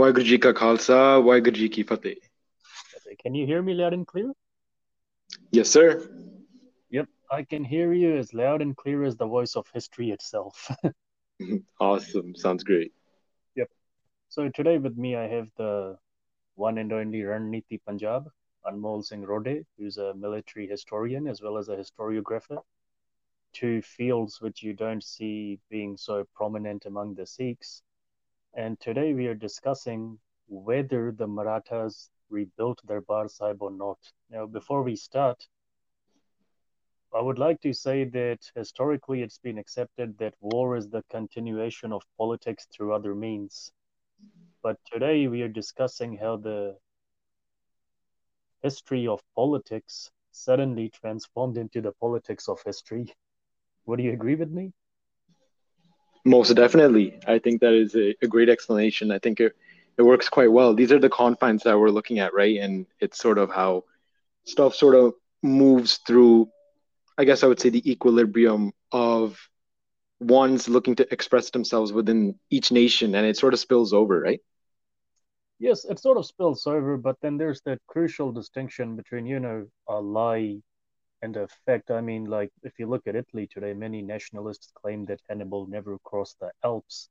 ਵਾਹਿਗੁਰੂ ਜੀ ਕਾ ਖਾਲਸਾ ਵਾਹਿਗੁਰੂ ਜੀ ਕੀ Can you hear me loud and clear? Yes, sir. Yep, I can hear you as loud and clear as the voice of history itself. awesome, sounds great. Yep. So today with me I have the one and only Ranneeti Punjab, Anmol Singh Rode, who's a military historian as well as a historiographer. Two fields which you don't see being so prominent among the Sikhs and today we are discussing whether the Marathas rebuilt Darbar Sahib or not. Now, before we start, I would like to say that historically it's been accepted that war is the continuation of politics through other means. But today we are discussing how the history of politics suddenly transformed into the politics of history. Would you agree with me? Most definitely. I think that is a, a great explanation. I think it, it works quite well. These are the confines that we're looking at, right? And it's sort of how stuff sort of moves through, I guess I would say, the equilibrium of ones looking to express themselves within each nation, and it sort of spills over, right? Yes, it sort of spills over, but then there's that crucial distinction between, you know, a lie and a fact. I mean, like, if you look at Italy today, many nationalists claim that Hannibal never crossed the Alps.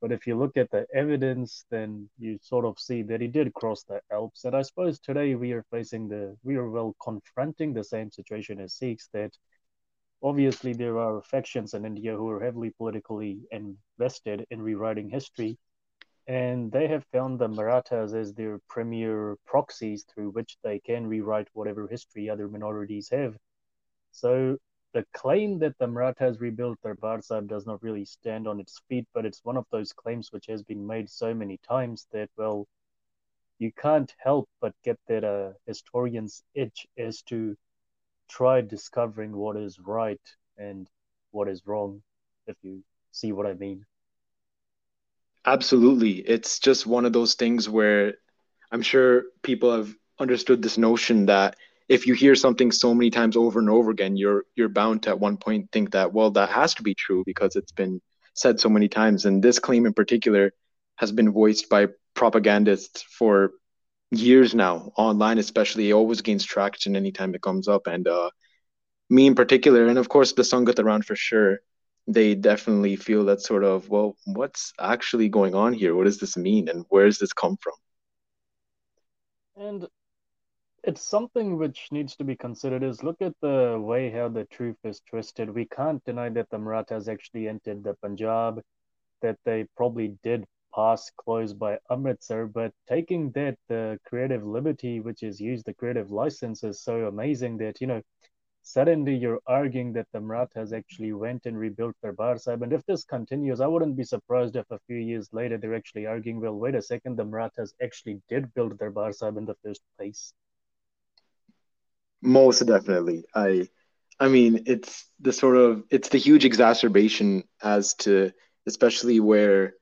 But if you look at the evidence, then you sort of see that he did cross the Alps. And I suppose today we are facing the, we are well confronting the same situation as Sikhs that obviously there are factions in India who are heavily politically invested in rewriting history. And they have found the Marathas as their premier proxies through which they can rewrite whatever history other minorities have. So the claim that the Marathas rebuilt Darbar does not really stand on its feet, but it's one of those claims which has been made so many times that, well, you can't help but get that a historian's itch as to try discovering what is right and what is wrong, if you see what I mean. Absolutely. It's just one of those things where I'm sure people have understood this notion that if you hear something so many times over and over again, you're you're bound to at one point think that well that has to be true because it's been said so many times. And this claim in particular has been voiced by propagandists for years now online, especially. It always gains traction anytime it comes up, and uh, me in particular, and of course the Sangat around for sure. They definitely feel that sort of well, what's actually going on here? What does this mean, and where does this come from? And it's something which needs to be considered is look at the way how the truth is twisted. We can't deny that the Marathas actually entered the Punjab, that they probably did pass close by Amritsar, but taking that the creative liberty which is used, the creative license is so amazing that, you know, suddenly you're arguing that the Marathas actually went and rebuilt Darbar Sahib. And if this continues, I wouldn't be surprised if a few years later they're actually arguing, well, wait a second, the Marathas actually did build Darbar Sahib in the first place. Most definitely. I I mean it's the sort of it's the huge exacerbation as to especially where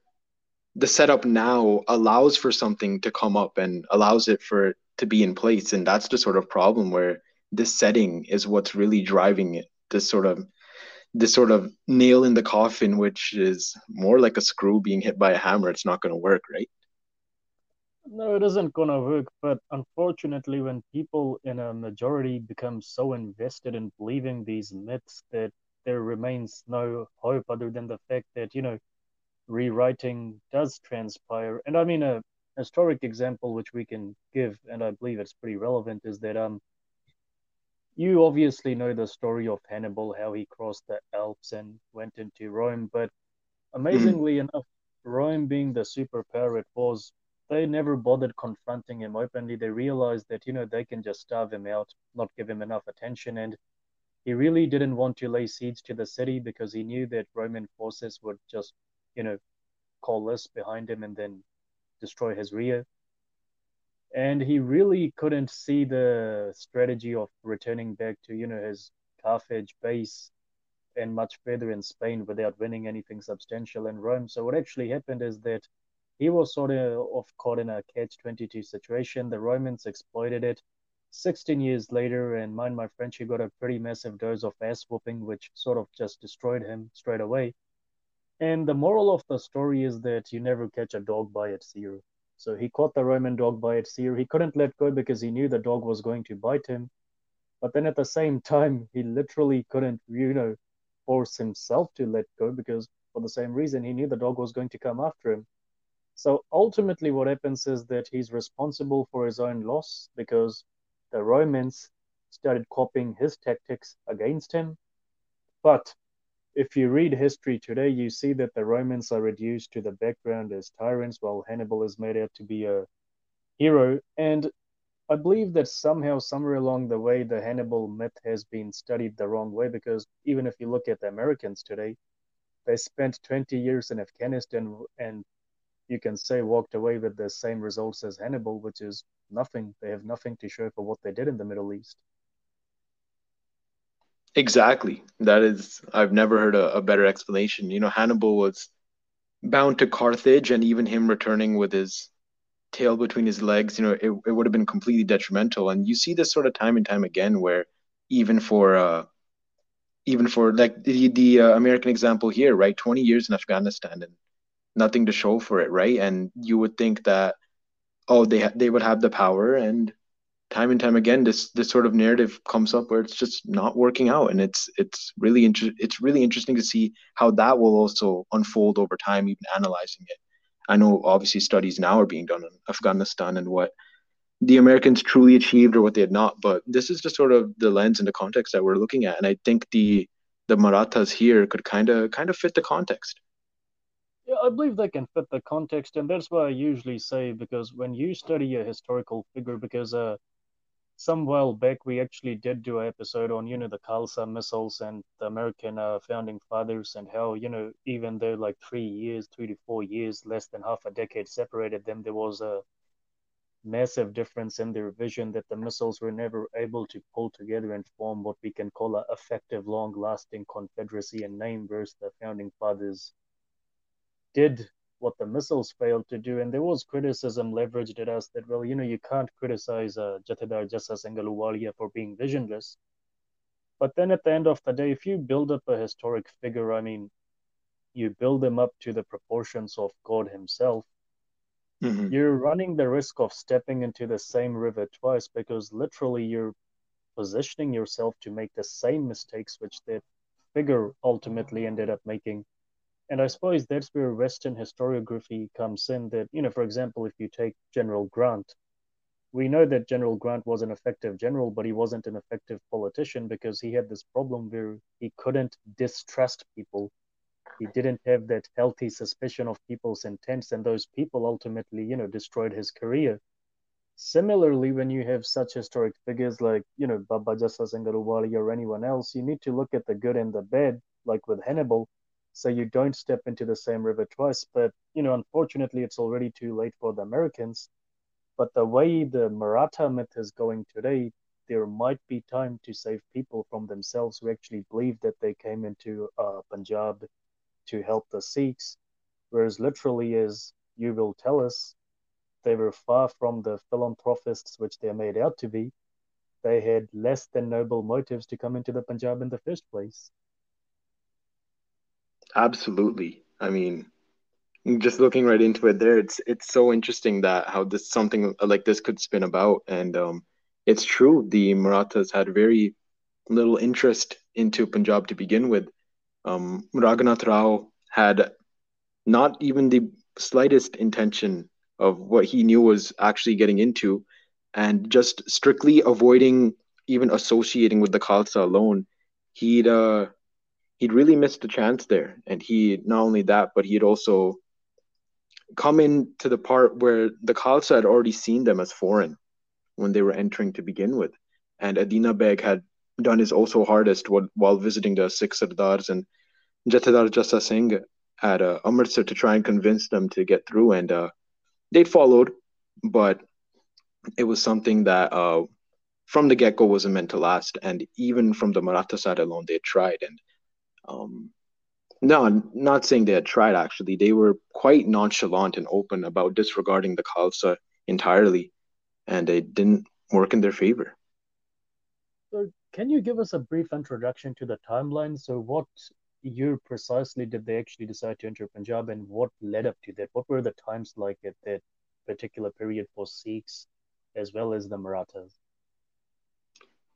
the setup now allows for something to come up and allows it for it to be in place. And that's the sort of problem where this setting is what's really driving it. This sort of this sort of nail in the coffin, which is more like a screw being hit by a hammer. It's not going to work, right? No, it isn't going to work. But unfortunately, when people in a majority become so invested in believing these myths that there remains no hope other than the fact that, you know, rewriting does transpire. And I mean, a historic example which we can give, and I believe it's pretty relevant, is that um, you obviously know the story of Hannibal, how he crossed the Alps and went into Rome. But amazingly mm-hmm. enough, Rome being the superpower it was, they never bothered confronting him openly. They realized that, you know, they can just starve him out, not give him enough attention. And he really didn't want to lay siege to the city because he knew that Roman forces would just, you know, coalesce behind him and then destroy his rear and he really couldn't see the strategy of returning back to you know his Carthage base and much further in Spain without winning anything substantial in Rome. So what actually happened is that he was sort of caught in a catch-22 situation. The Romans exploited it. 16 years later, and mind my French, he got a pretty massive dose of ass whooping, which sort of just destroyed him straight away. And the moral of the story is that you never catch a dog by its ear. So he caught the Roman dog by its ear. He couldn't let go because he knew the dog was going to bite him. But then at the same time, he literally couldn't, you know, force himself to let go because for the same reason he knew the dog was going to come after him. So ultimately, what happens is that he's responsible for his own loss because the Romans started copying his tactics against him. But if you read history today, you see that the Romans are reduced to the background as tyrants, while Hannibal is made out to be a hero. And I believe that somehow, somewhere along the way, the Hannibal myth has been studied the wrong way because even if you look at the Americans today, they spent 20 years in Afghanistan and you can say walked away with the same results as Hannibal, which is nothing. They have nothing to show for what they did in the Middle East. Exactly. That is, I've never heard a, a better explanation. You know, Hannibal was bound to Carthage, and even him returning with his tail between his legs, you know, it, it would have been completely detrimental. And you see this sort of time and time again where even for, uh, even for like the, the uh, American example here, right? 20 years in Afghanistan and nothing to show for it, right? And you would think that, oh, they, ha- they would have the power and time and time again this this sort of narrative comes up where it's just not working out. And it's it's really inter- it's really interesting to see how that will also unfold over time even analyzing it. I know obviously studies now are being done in afghanistan and what the americans truly achieved or what they had not but this is just sort of the lens and the context that we're looking at. And i think the the marathas here could kind of kind of fit the context. Yeah, I believe they can fit the context, and that's why I usually say because when you study a historical figure, because uh, some while back we actually did do an episode on you know the Khalsa misls and the American uh, founding fathers and how you know even though like three years, three to four years, less than half a decade separated them, there was a massive difference in their vision that the misls were never able to pull together and form what we can call an effective, long-lasting confederacy in name, versus the founding fathers did what the misls failed to do. And there was criticism leveraged at us that, well, you know, you can't criticize uh, Jathedar Jassa Singh Ahluwalia for being visionless. But then at the end of the day, if you build up a historic figure, I mean, you build them up to the proportions of God Himself, mm-hmm. you're running the risk of stepping into the same river twice because literally you're positioning yourself to make the same mistakes which that figure ultimately ended up making and I suppose that's where Western historiography comes in. That, you know, for example, if you take General Grant, we know that General Grant was an effective general, but he wasn't an effective politician because he had this problem where he couldn't distrust people. He didn't have that healthy suspicion of people's intents, and those people ultimately, you know, destroyed his career. Similarly, when you have such historic figures like, you know, Baba Jassa Singh Ahluwalia or anyone else, you need to look at the good and the bad, like with Hannibal so you don't step into the same river twice. But you know, unfortunately, it's already too late for the Americans. But the way the Maratha myth is going today, there might be time to save people from themselves who actually believe that they came into uh, Punjab to help the Sikhs, whereas literally, as you will tell us, they were far from the philanthropists which they're made out to be. They had less than noble motives to come into the Punjab in the first place. Absolutely. I mean, just looking right into it there, it's it's so interesting that how this something like this could spin about. And um, it's true, the Marathas had very little interest into Punjab to begin with. Um, Raghunath Rao had not even the slightest intention of what he knew was actually getting into, and just strictly avoiding even associating with the Khalsa alone. He'd uh, he'd really missed the chance there. And he not only that, but he'd also come into the part where the Khalsa had already seen them as foreign when they were entering to begin with. And Adina Beg had done his also hardest while visiting the Sikh Sardars and Jathedar Jassa Singh at uh, Amritsar to try and convince them to get through. And uh, they followed, but it was something that uh, from the get go wasn't meant to last. And even from the Maratha side alone, they tried. And um, no, not saying they had tried. Actually, they were quite nonchalant and open about disregarding the Khalsa entirely, and it didn't work in their favor. So, can you give us a brief introduction to the timeline? So, what year precisely did they actually decide to enter Punjab, and what led up to that? What were the times like at that particular period for Sikhs as well as the Marathas.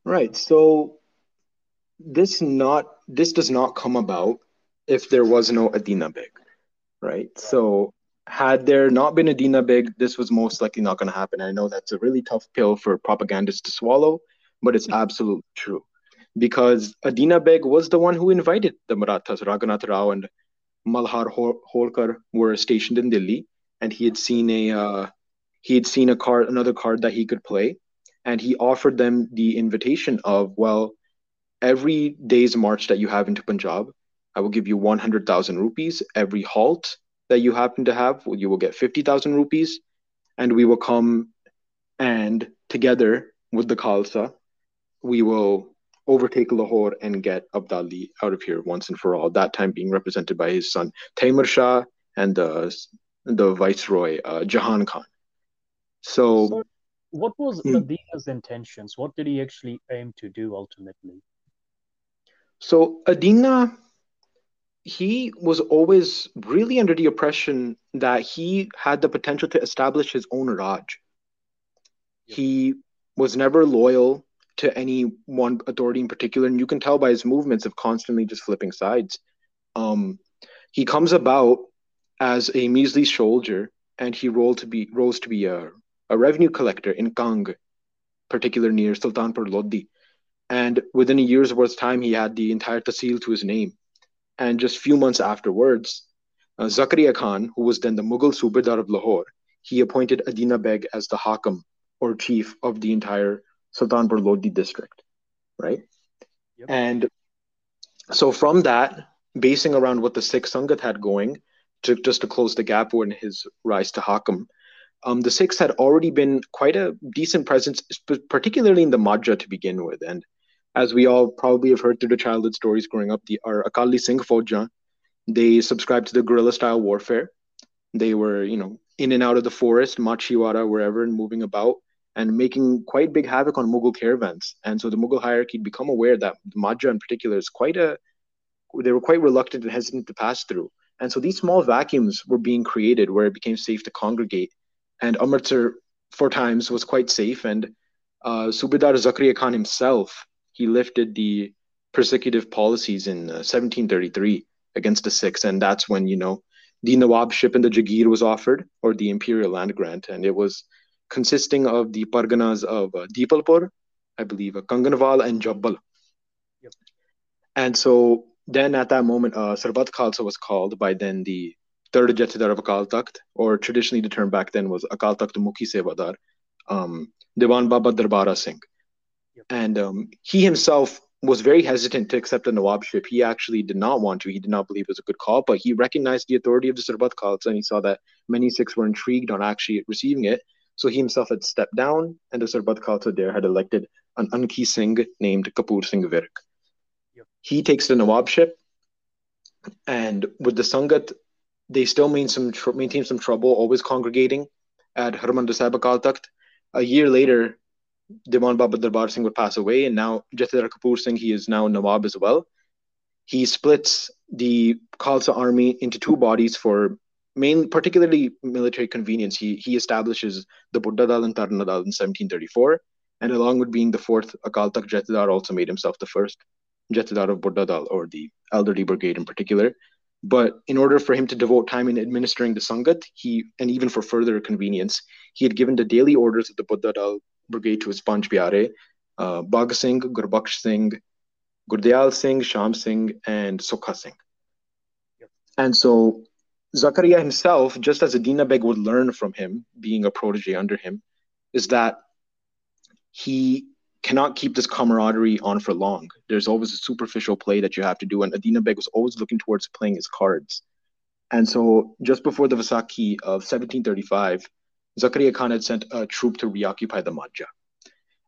Right. So this not this does not come about if there was no Adina Beg, right? So had there not been Adina Beg, this was most likely not going to happen. I know that's a really tough pill for propagandists to swallow, but it's absolutely true. Because Adina Beg was the one who invited the Marathas, Raghunath Rao and Malhar Holkar were stationed in Delhi, and he had seen a uh, he had seen a card, another card that he could play, and he offered them the invitation of, well, every day's march that you have into Punjab, I will give you 100,000 rupees. Every halt that you happen to have, you will get 50,000 rupees, and we will come and together with the Khalsa, we will overtake Lahore and get Abdali out of here once and for all. That time being represented by his son Taimur Shah and the the viceroy uh, Jahan Khan. So, so what was hmm. Adina's intentions? What did he actually aim to do ultimately? So Adina, he was always really under the oppression that he had the potential to establish his own Raj. Yep. He was never loyal to any one authority in particular, and you can tell by his movements of constantly just flipping sides. Um, he comes about as a measly soldier, and he rolled to be rose to be a, a revenue collector in Kang, particular near Sultanpur Lodi. And within a year's worth time, he had the entire Tahsil to his name. And just few months afterwards, uh, Zakaria Khan, who was then the Mughal Subedar of Lahore, he appointed Adina Beg as the Hakam or chief of the entire Sultanpur Lodi district, right? Yep. And so from that, basing around what the Sikh Sangat had going, to just to close the gap in his rise to Hakam, um, the Sikhs had already been quite a decent presence, particularly in the Majha to begin with. And as we all probably have heard through the childhood stories growing up, the our Akali Singh Faujan, they subscribed to the guerrilla style warfare. They were, you know, in and out of the forest, Machiwara, wherever, and moving about and making quite big havoc on Mughal caravans. And so the Mughal hierarchy had become aware that the in particular is quite a, they were quite reluctant and hesitant to pass through. And so these small vacuums were being created where it became safe to congregate. And Amritsar, for times, was quite safe. And uh, Subedar Zakaria Khan himself, he lifted the persecutive policies in uh, 1733 against the Sikhs. And that's when, you know, the Nawabship and the Jagir was offered, or the imperial land grant. And it was consisting of the parganas of uh, Deepalpur, I believe, uh, Kanganwal, and Jabbal. Yep. And so then at that moment, uh, Sarbat Khalsa was called by then the third Jathedar of Akal Takht, or traditionally the term back then was Akal Takht Mukhi Sevadar, um, Diwan Baba Darbara Singh. And um, he himself was very hesitant to accept the Nawabship. He actually did not want to. He did not believe it was a good call, but he recognized the authority of the Sarbat Khalsa and he saw that many Sikhs were intrigued on actually receiving it. So he himself had stepped down, and the Sarbat Khalsa there had elected an Anki Singh named Kapur Singh Virk. Yep. He takes the Nawabship, and with the Sangat, they still maintain some, tr- maintain some trouble, always congregating at Harmandir Sahib Akal Takht. A year later, Diwan Baba Darbar Singh would pass away, and now Jathedar Kapoor Singh, he is now Nawab as well. He splits the Khalsa army into two bodies for main, particularly military convenience, he, he establishes the Buddha Dal and Tarna Dal in 1734, and along with being the fourth Akal Takht Jathedar, also made himself the first Jathedar of Buddha Dal, or the Elderly Brigade in particular. But in order for him to devote time in administering the Sangat, he and even for further convenience, he had given the daily orders of the Buddha Dal Brigade to his Panch Pyare, uh, Bhag Singh, Gurbaksh Singh, Gurdayal Singh, Sham Singh, and Sukha Singh. Yep. And so Zakaria himself, just as Adina Beg would learn from him, being a protege under him, is that he cannot keep this camaraderie on for long. There's always a superficial play that you have to do, and Adina Beg was always looking towards playing his cards. And so, just before the Vaisakhi of 1735, Zakaria Khan had sent a troop to reoccupy the Majha.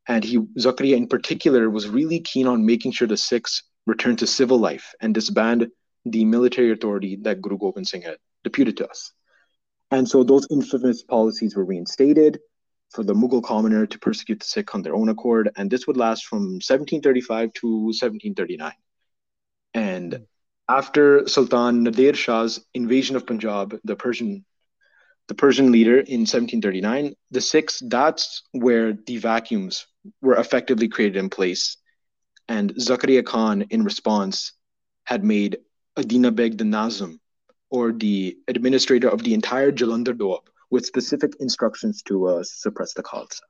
And he, Zakaria in particular, was really keen on making sure the Sikhs returned to civil life and disband the military authority that Guru Gobind Singh had deputed to us. And so those infamous policies were reinstated for the Mughal commoner to persecute the Sikh on their own accord. And this would last from 1735 to 1739. And after Sultan Nadir Shah's invasion of Punjab, the Persian the Persian leader in 1739. The six that's where the vacuums were effectively created in place. And Zakaria Khan, in response, had made Adina Beg the Nazim, or the administrator of the entire Jalandhar Doab, with specific instructions to uh, suppress the Khalsa.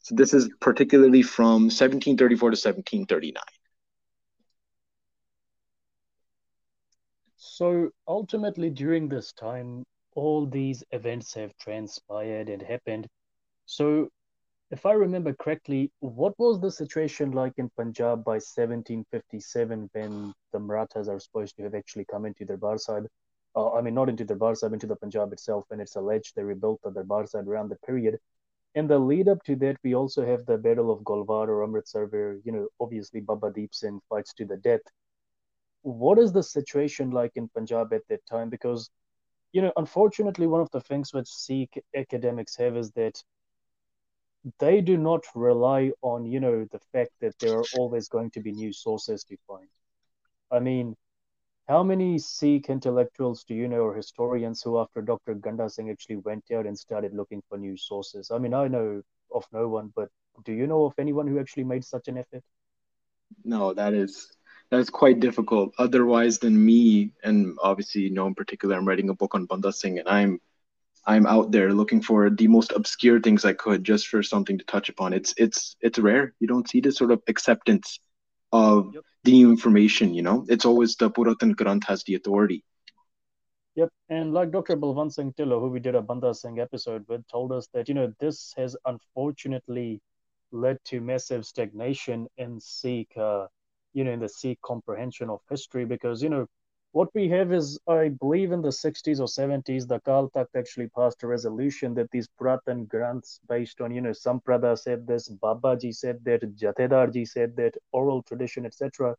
So this is particularly from 1734 to 1739. So ultimately, during this time, all these events have transpired and happened. So, if I remember correctly, what was the situation like in Punjab by 1757 when the Marathas are supposed to have actually come into Darbar Sahib? Uh, I mean, not into Darbar Sahib, into the Punjab itself, when it's alleged they rebuilt the Darbar around the period. In the lead up to that, we also have the Battle of Golwar or Amritsar, where, you know, obviously Baba Deep Singh fights to the death what is the situation like in Punjab at that time? Because, you know, unfortunately, one of the things which Sikh academics have is that they do not rely on, you know, the fact that there are always going to be new sources to find. I mean, how many Sikh intellectuals do you know or historians who, after Dr. Ganda Singh actually went out and started looking for new sources? I mean, I know of no one, but do you know of anyone who actually made such an effort? No, that is that's quite difficult. Otherwise, than me, and obviously, you know, in particular, I'm writing a book on Banda Singh, and I'm I'm out there looking for the most obscure things I could just for something to touch upon. It's it's it's rare. You don't see this sort of acceptance of yep. the new information. You know, it's always the Puratan Granth has the authority. Yep, and like Dr. Balwant Singh Dhillon, who we did a Banda Singh episode with, told us that you know this has unfortunately led to massive stagnation in Sikh uh, you know, in the Sikh comprehension of history because, you know, what we have is, I believe in the 60s or 70s, the Akal Takht actually passed a resolution that these Puratan Granths based on, you know, Samprada said this, Babaji said that, Jathedarji said that, oral tradition, etc.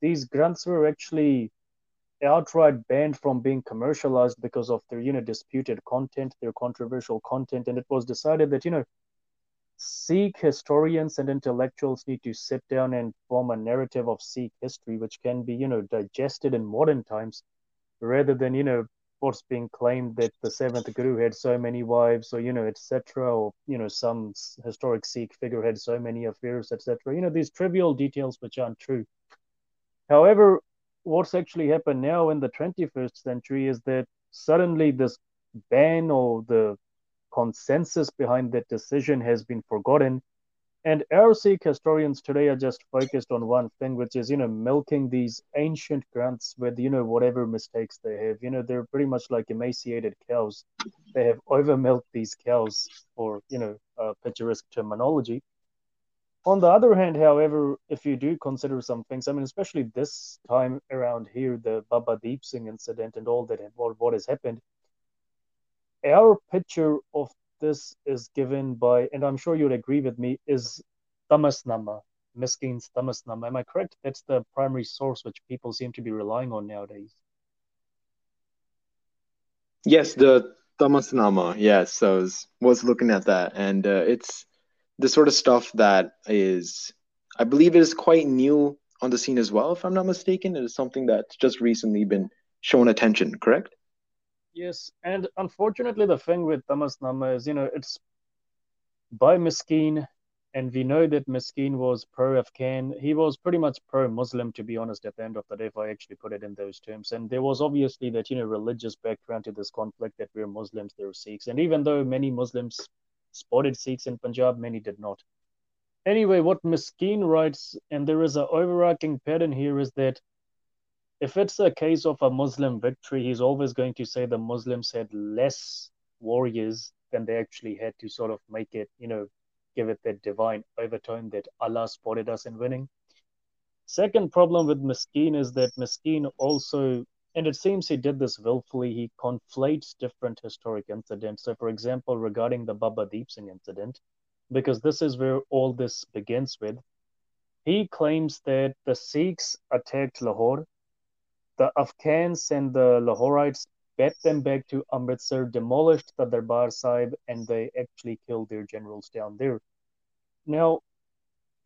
These Granths were actually outright banned from being commercialized because of their, you know, disputed content, their controversial content. And it was decided that, you know, Sikh historians and intellectuals need to sit down and form a narrative of Sikh history, which can be, you know, digested in modern times, rather than, you know, what's being claimed that the seventh Guru had so many wives, or you know, etc., or you know, some historic Sikh figure had so many affairs, etc. You know, these trivial details which aren't true. However, what's actually happened now in the 21st century is that suddenly this ban or the consensus behind that decision has been forgotten. And Sikh historians today are just focused on one thing, which is, you know, milking these ancient Granths with, you know, whatever mistakes they have. You know, they're pretty much like emaciated cows. They have over milked these cows, for, you know, uh, picturesque terminology. On the other hand, however, if you do consider some things, I mean, especially this time around here, the Baba Deep Singh incident and all that, what, what has happened, our picture of this is given by, and I'm sure you'd agree with me, is Tamasnama, Miskeen's Tamasnama. Am I correct? That's the primary source which people seem to be relying on nowadays. Yes, the Tamasnama. Yes, I was was looking at that, and uh, it's the sort of stuff that is, I believe, it is quite new on the scene as well. If I'm not mistaken, it is something that's just recently been shown attention. Correct? Yes, and unfortunately, the thing with Tamasnama is, you know, it's by Miskeen, and we know that Miskeen was pro Afghan. He was pretty much pro Muslim, to be honest, at the end of the day, if I actually put it in those terms. And there was obviously that, you know, religious background to this conflict that we're Muslims, they're Sikhs. And even though many Muslims spotted Sikhs in Punjab, many did not. Anyway, what Miskeen writes, and there is an overarching pattern here, is that if it's a case of a Muslim victory, he's always going to say the Muslims had less warriors than they actually had to sort of make it, you know, give it that divine overtone that Allah spotted us in winning. Second problem with Miskeen is that Miskeen also, and it seems he did this willfully, he conflates different historic incidents. So, for example, regarding the Baba Deep Singh incident, because this is where all this begins with, he claims that the Sikhs attacked Lahore the Afghans and the Lahorites bet them back to Amritsar, demolished the Darbar Sahib, and they actually killed their generals down there. Now,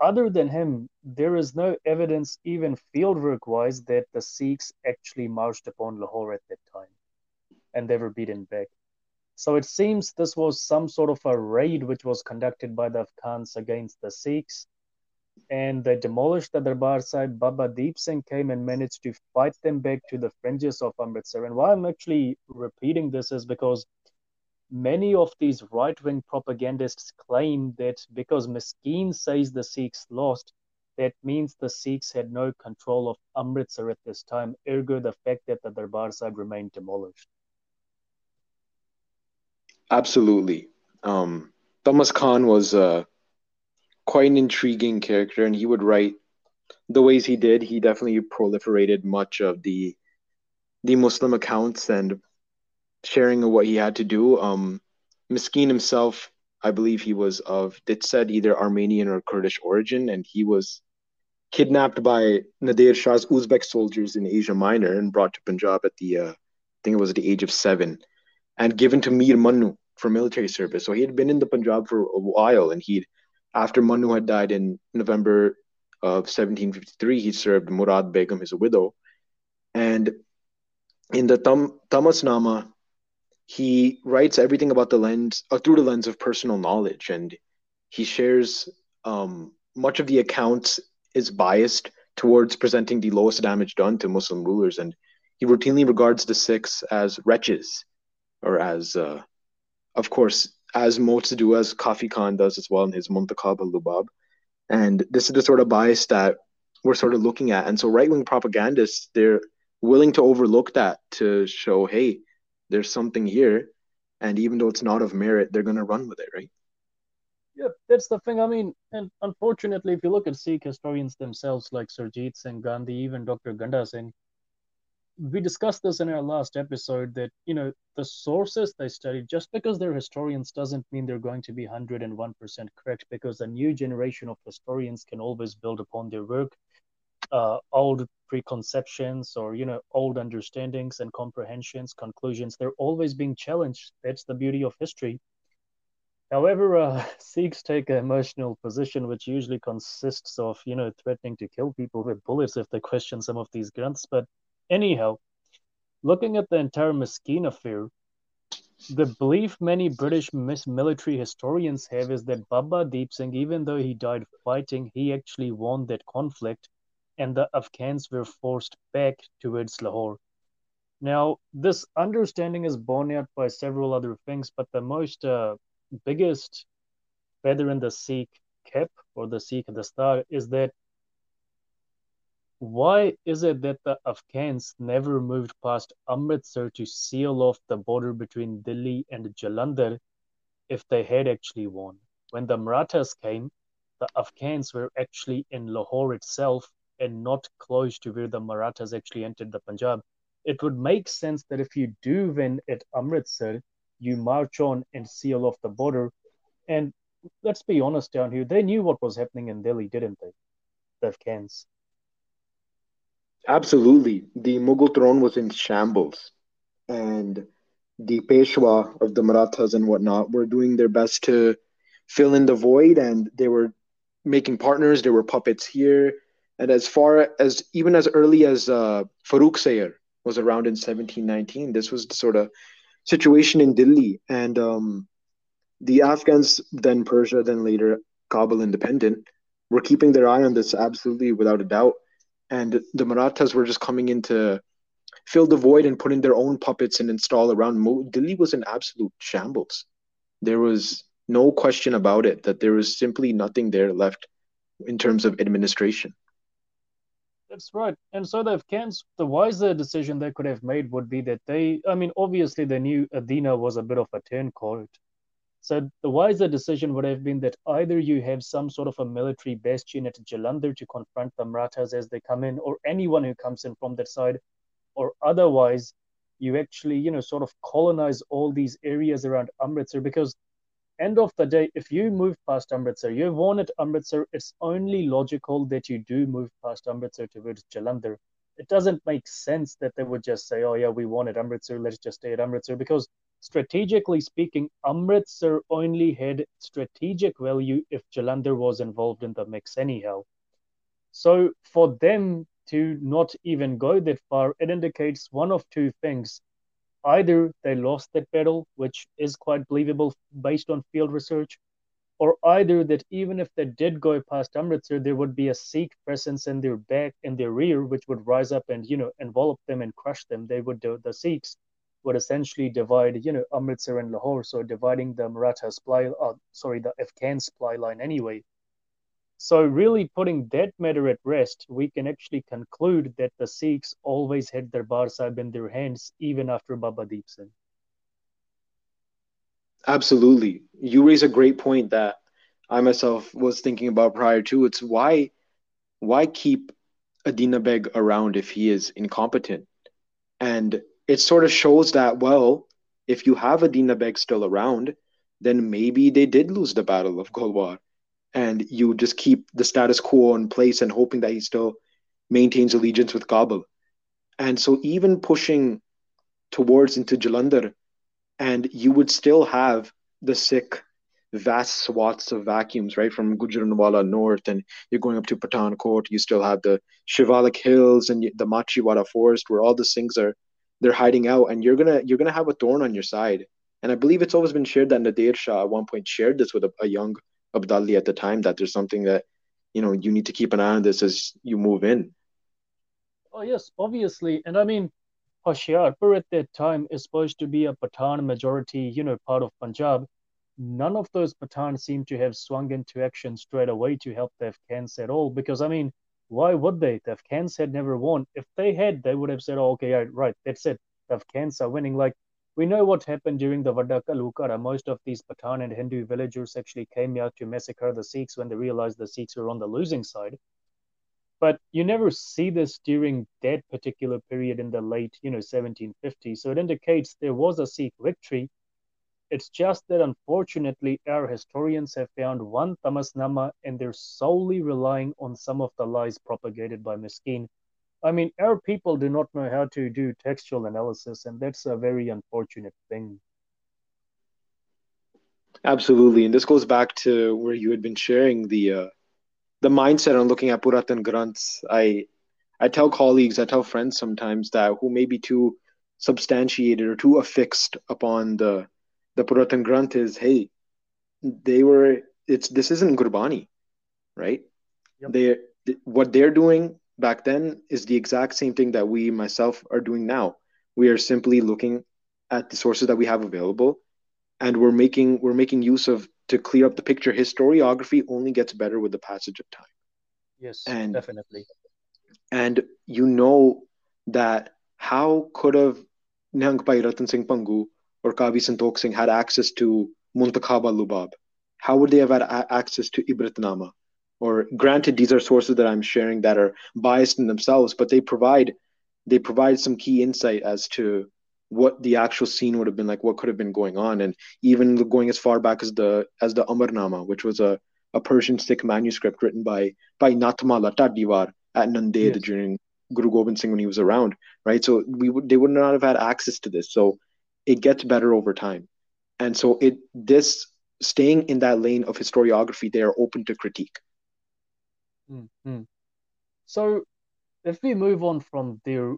other than him, there is no evidence, even fieldwork wise, that the Sikhs actually marched upon Lahore at that time and they were beaten back. So it seems this was some sort of a raid which was conducted by the Afghans against the Sikhs. And they demolished the Darbar Sahib. Baba Deep Singh came and managed to fight them back to the fringes of Amritsar. And why I'm actually repeating this is because many of these right wing propagandists claim that because Maskeen says the Sikhs lost, that means the Sikhs had no control of Amritsar at this time, ergo the fact that the Darbar Sahib remained demolished. Absolutely. Um, Tamas Khan was uh, quite an intriguing character, and he would write the ways he did. He definitely proliferated much of the the Muslim accounts and sharing of what he had to do. Um, Maskeen himself, I believe he was of, it said either Armenian or Kurdish origin, and he was kidnapped by Nadir Shah's Uzbek soldiers in Asia Minor and brought to Punjab at the, uh, I think it was at the age of seven, and given to Mir Mannu for military service. So he had been in the Punjab for a while, and he, after Manu had died in November of 1753, he served Murad Begum, his widow, and in the Tam- Tamasnama, he writes everything about the lens uh, through the lens of personal knowledge, and he shares um, much of the accounts is biased towards presenting the lowest damage done to Muslim rulers, and he routinely regards the Sikhs as wretches, or as, uh, of course, as to do, as Khafi Khan does as well in his Muntakhab al Lubab. And this is the sort of bias that we're sort of looking at. And so right wing propagandists, they're willing to overlook that to show, hey, there's something here. And even though it's not of merit, they're going to run with it, right? Yeah, that's the thing. I mean, and unfortunately, if you look at Sikh historians themselves, like Surjit Singh Gandhi, even Dr. Ganda Singh, we discussed this in our last episode that, you know, the sources they study just because they're historians doesn't mean they're going to be 101% correct, because a new generation of historians can always build upon their work. Uh, old preconceptions or, you know, old understandings and comprehensions, conclusions, they're always being challenged. That's the beauty of history However, uh, Sikhs take an emotional position, which usually consists of, you know, threatening to kill people with bullets if they question some of these granths. But anyhow, looking at the entire Maskeen affair, the belief many British military historians have is that Baba Deep Singh, even though he died fighting, he actually won that conflict, and the Afghans were forced back towards Lahore. Now, this understanding is borne out by several other things, but the most uh, biggest feather in the Sikh cap or the Sikh the star is that why is it that the Afghans never moved past Amritsar to seal off the border between Delhi and Jalandhar if they had actually won? When the Marathas came, the Afghans were actually in Lahore itself and not close to where the Marathas actually entered the Punjab. It would make sense that if you do win at Amritsar, you march on and seal off the border. And let's be honest down here, they knew what was happening in Delhi, didn't they? The Afghans. Absolutely. The Mughal throne was in shambles. And the Peshwa of the Marathas and whatnot were doing their best to fill in the void and they were making partners. There were puppets here. And as far as even as early as uh, Farrukhsiyar was around in 1719, this was the sort of situation in Delhi, and um, the Afghans, then Persia, then later Kabul independent, were keeping their eye on this absolutely without a doubt. And the Marathas were just coming in to fill the void and put in their own puppets and install around. Delhi was an absolute shambles. There was no question about it that there was simply nothing there left in terms of administration. That's right. And so the Afghans, the wiser decision they could have made would be that they, I mean, obviously they knew Adina was a bit of a turncoat. So the wiser decision would have been that either you have some sort of a military bastion at Jalandhar to confront the Marathas as they come in, or anyone who comes in from that side, or otherwise you actually, you know, sort of colonize all these areas around Amritsar because end of the day, if you move past Amritsar, you've won at Amritsar, it's only logical that you do move past Amritsar towards Jalandhar. It doesn't make sense that they would just say, oh, yeah, we won at Amritsar, let's just stay at Amritsar, because strategically speaking, Amritsar only had strategic value if Jalandhar was involved in the mix anyhow. So for them to not even go that far, it indicates one of two things either they lost that battle, which is quite believable based on field research, or either that even if they did go past Amritsar, there would be a Sikh presence in their back and their rear, which would rise up and you know envelop them and crush them. They would the, the Sikhs would essentially divide you know Amritsar and Lahore, so dividing the Maratha supply, uh, sorry, the Afghan supply line anyway. So really putting that matter at rest, we can actually conclude that the Sikhs always had Darbar Sahib in their hands, even after Baba Deep Singh. Absolutely. You raise a great point that I myself was thinking about prior to. It's why why keep Adina Beg around if he is incompetent? And it sort of shows that, well, if you have Adina Beg still around, then maybe they did lose the Battle of Golwar. And you just keep the status quo in place and hoping that he still maintains allegiance with Kabul. And so even pushing towards into Jalandhar and you would still have the Sikh vast swaths of vacuums, right? From Gujranwala north, and you're going up to Pathankot. You still have the Shivalik Hills and the Machiwara Forest, where all the things are they're hiding out, and you're gonna you're gonna have a thorn on your side. And I believe it's always been shared that Nadir Shah at one point shared this with a, a young Abdali at the time that there's something that you know you need to keep an eye on this as you move in. Oh yes, obviously, and I mean Hoshiarpur at that time is supposed to be a Pathan majority, you know, part of Punjab. None of those Pathans seem to have swung into action straight away to help the Afghans at all. Because, I mean, why would they? The Afghans had never won. If they had, they would have said, oh, okay, right, that's it. The Afghans are winning. Like, we know what happened during the Vadda Ghallughara. Most of these Pathan and Hindu villagers actually came out to massacre the Sikhs when they realized the Sikhs were on the losing side but you never see this during that particular period in the late you know 1750s so it indicates there was a sikh victory it's just that unfortunately our historians have found one tamasnama and they're solely relying on some of the lies propagated by Miskeen. I mean, our people do not know how to do textual analysis, and that's a very unfortunate thing. Absolutely, and this goes back to where you had been sharing the uh, the mindset on looking at Puratan Granths. I I tell colleagues, I tell friends sometimes that who may be too substantiated or too affixed upon the the Puratan Granth is, hey, they were it's this isn't Gurbani, right? Yep. They what they're doing back then is the exact same thing that we myself are doing now. We are simply looking at the sources that we have available and we're making we're making use of to clear up the picture, historiography only gets better with the passage of time. Yes, and definitely. And you know that how could have Nihang Ratan Singh Bhangu or Kavi Santokh Singh had access to Muntakhab al Lubab? How would they have had a- access to Ibratnama? Or granted, these are sources that I'm sharing that are biased in themselves, but they provide they provide some key insight as to what the actual scene would have been like, what could have been going on, and even going as far back as the as the Amarnama, which was a, a Persian Sikh manuscript written by by Natma Lata Diwar at Nanded yes. during Guru Gobind Singh when he was around, right? So we would they would not have had access to this. So it gets better over time, and so it this staying in that lane of historiography, they are open to critique. Mm-hmm. So if we move on from there,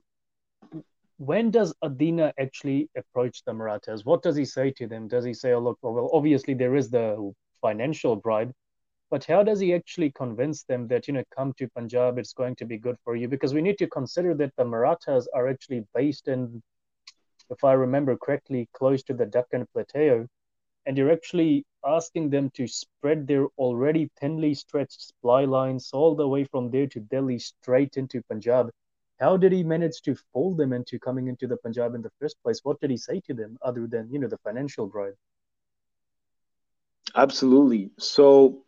when does Adina actually approach the Marathas? What does he say to them? Does he say, oh, look, well, obviously there is the financial bribe, but how does he actually convince them that, you know, come to Punjab, it's going to be good for you? Because we need to consider that the Marathas are actually based in, if I remember correctly, close to the Deccan Plateau. And you're actually asking them to spread their already thinly stretched supply lines all the way from there to Delhi straight into Punjab how did he manage to fool them into coming into the Punjab in the first place? What did he say to them other than, you know, the financial bribe? Absolutely. So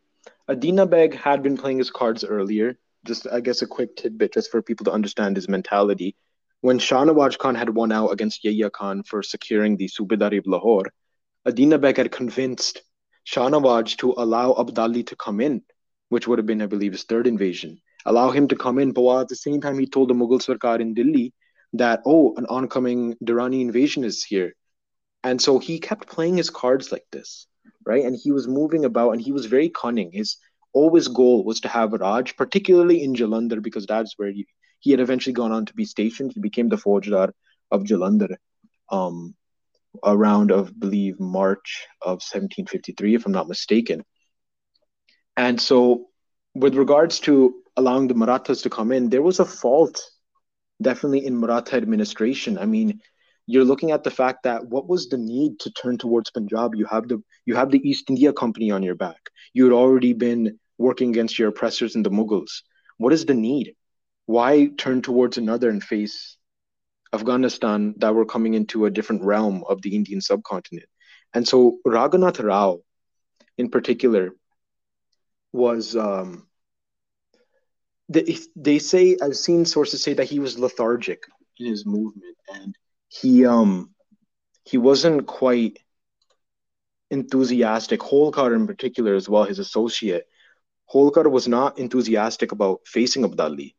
Adina Beg had been playing his cards earlier. Just, I guess, a quick tidbit just for people to understand his mentality. When Shahnawaz Khan had won out against Yahya Khan for securing the Subedari of Lahore, Adina Beg had convinced Shahnawaz to allow Abdali to come in, which would have been, I believe, his third invasion allow him to come in. But while at the same time, he told the Mughal Sarkar in Delhi that, oh, an oncoming Durrani invasion is here. And so he kept playing his cards like this, right? And he was moving about and he was very cunning. His always goal was to have Raj, particularly in Jalandhar, because that's where he, he had eventually gone on to be stationed. He became the Faujdar of Jalandhar. um, around of believe March of 1753, if I'm not mistaken. And so, with regards to allowing the Marathas to come in, there was a fault definitely in Maratha administration. I mean, you're looking at the fact that what was the need to turn towards Punjab? You have the you have the East India Company on your back. You had already been working against your oppressors in the Mughals. What is the need? Why turn towards another and face Afghanistan that were coming into a different realm of the Indian subcontinent? And so Raghunath Rao, in particular, was um, they, they say I've seen sources say that he was lethargic in his movement and he um he wasn't quite enthusiastic. Holkar in particular as well, his associate. Holkar was not enthusiastic about facing Abdali,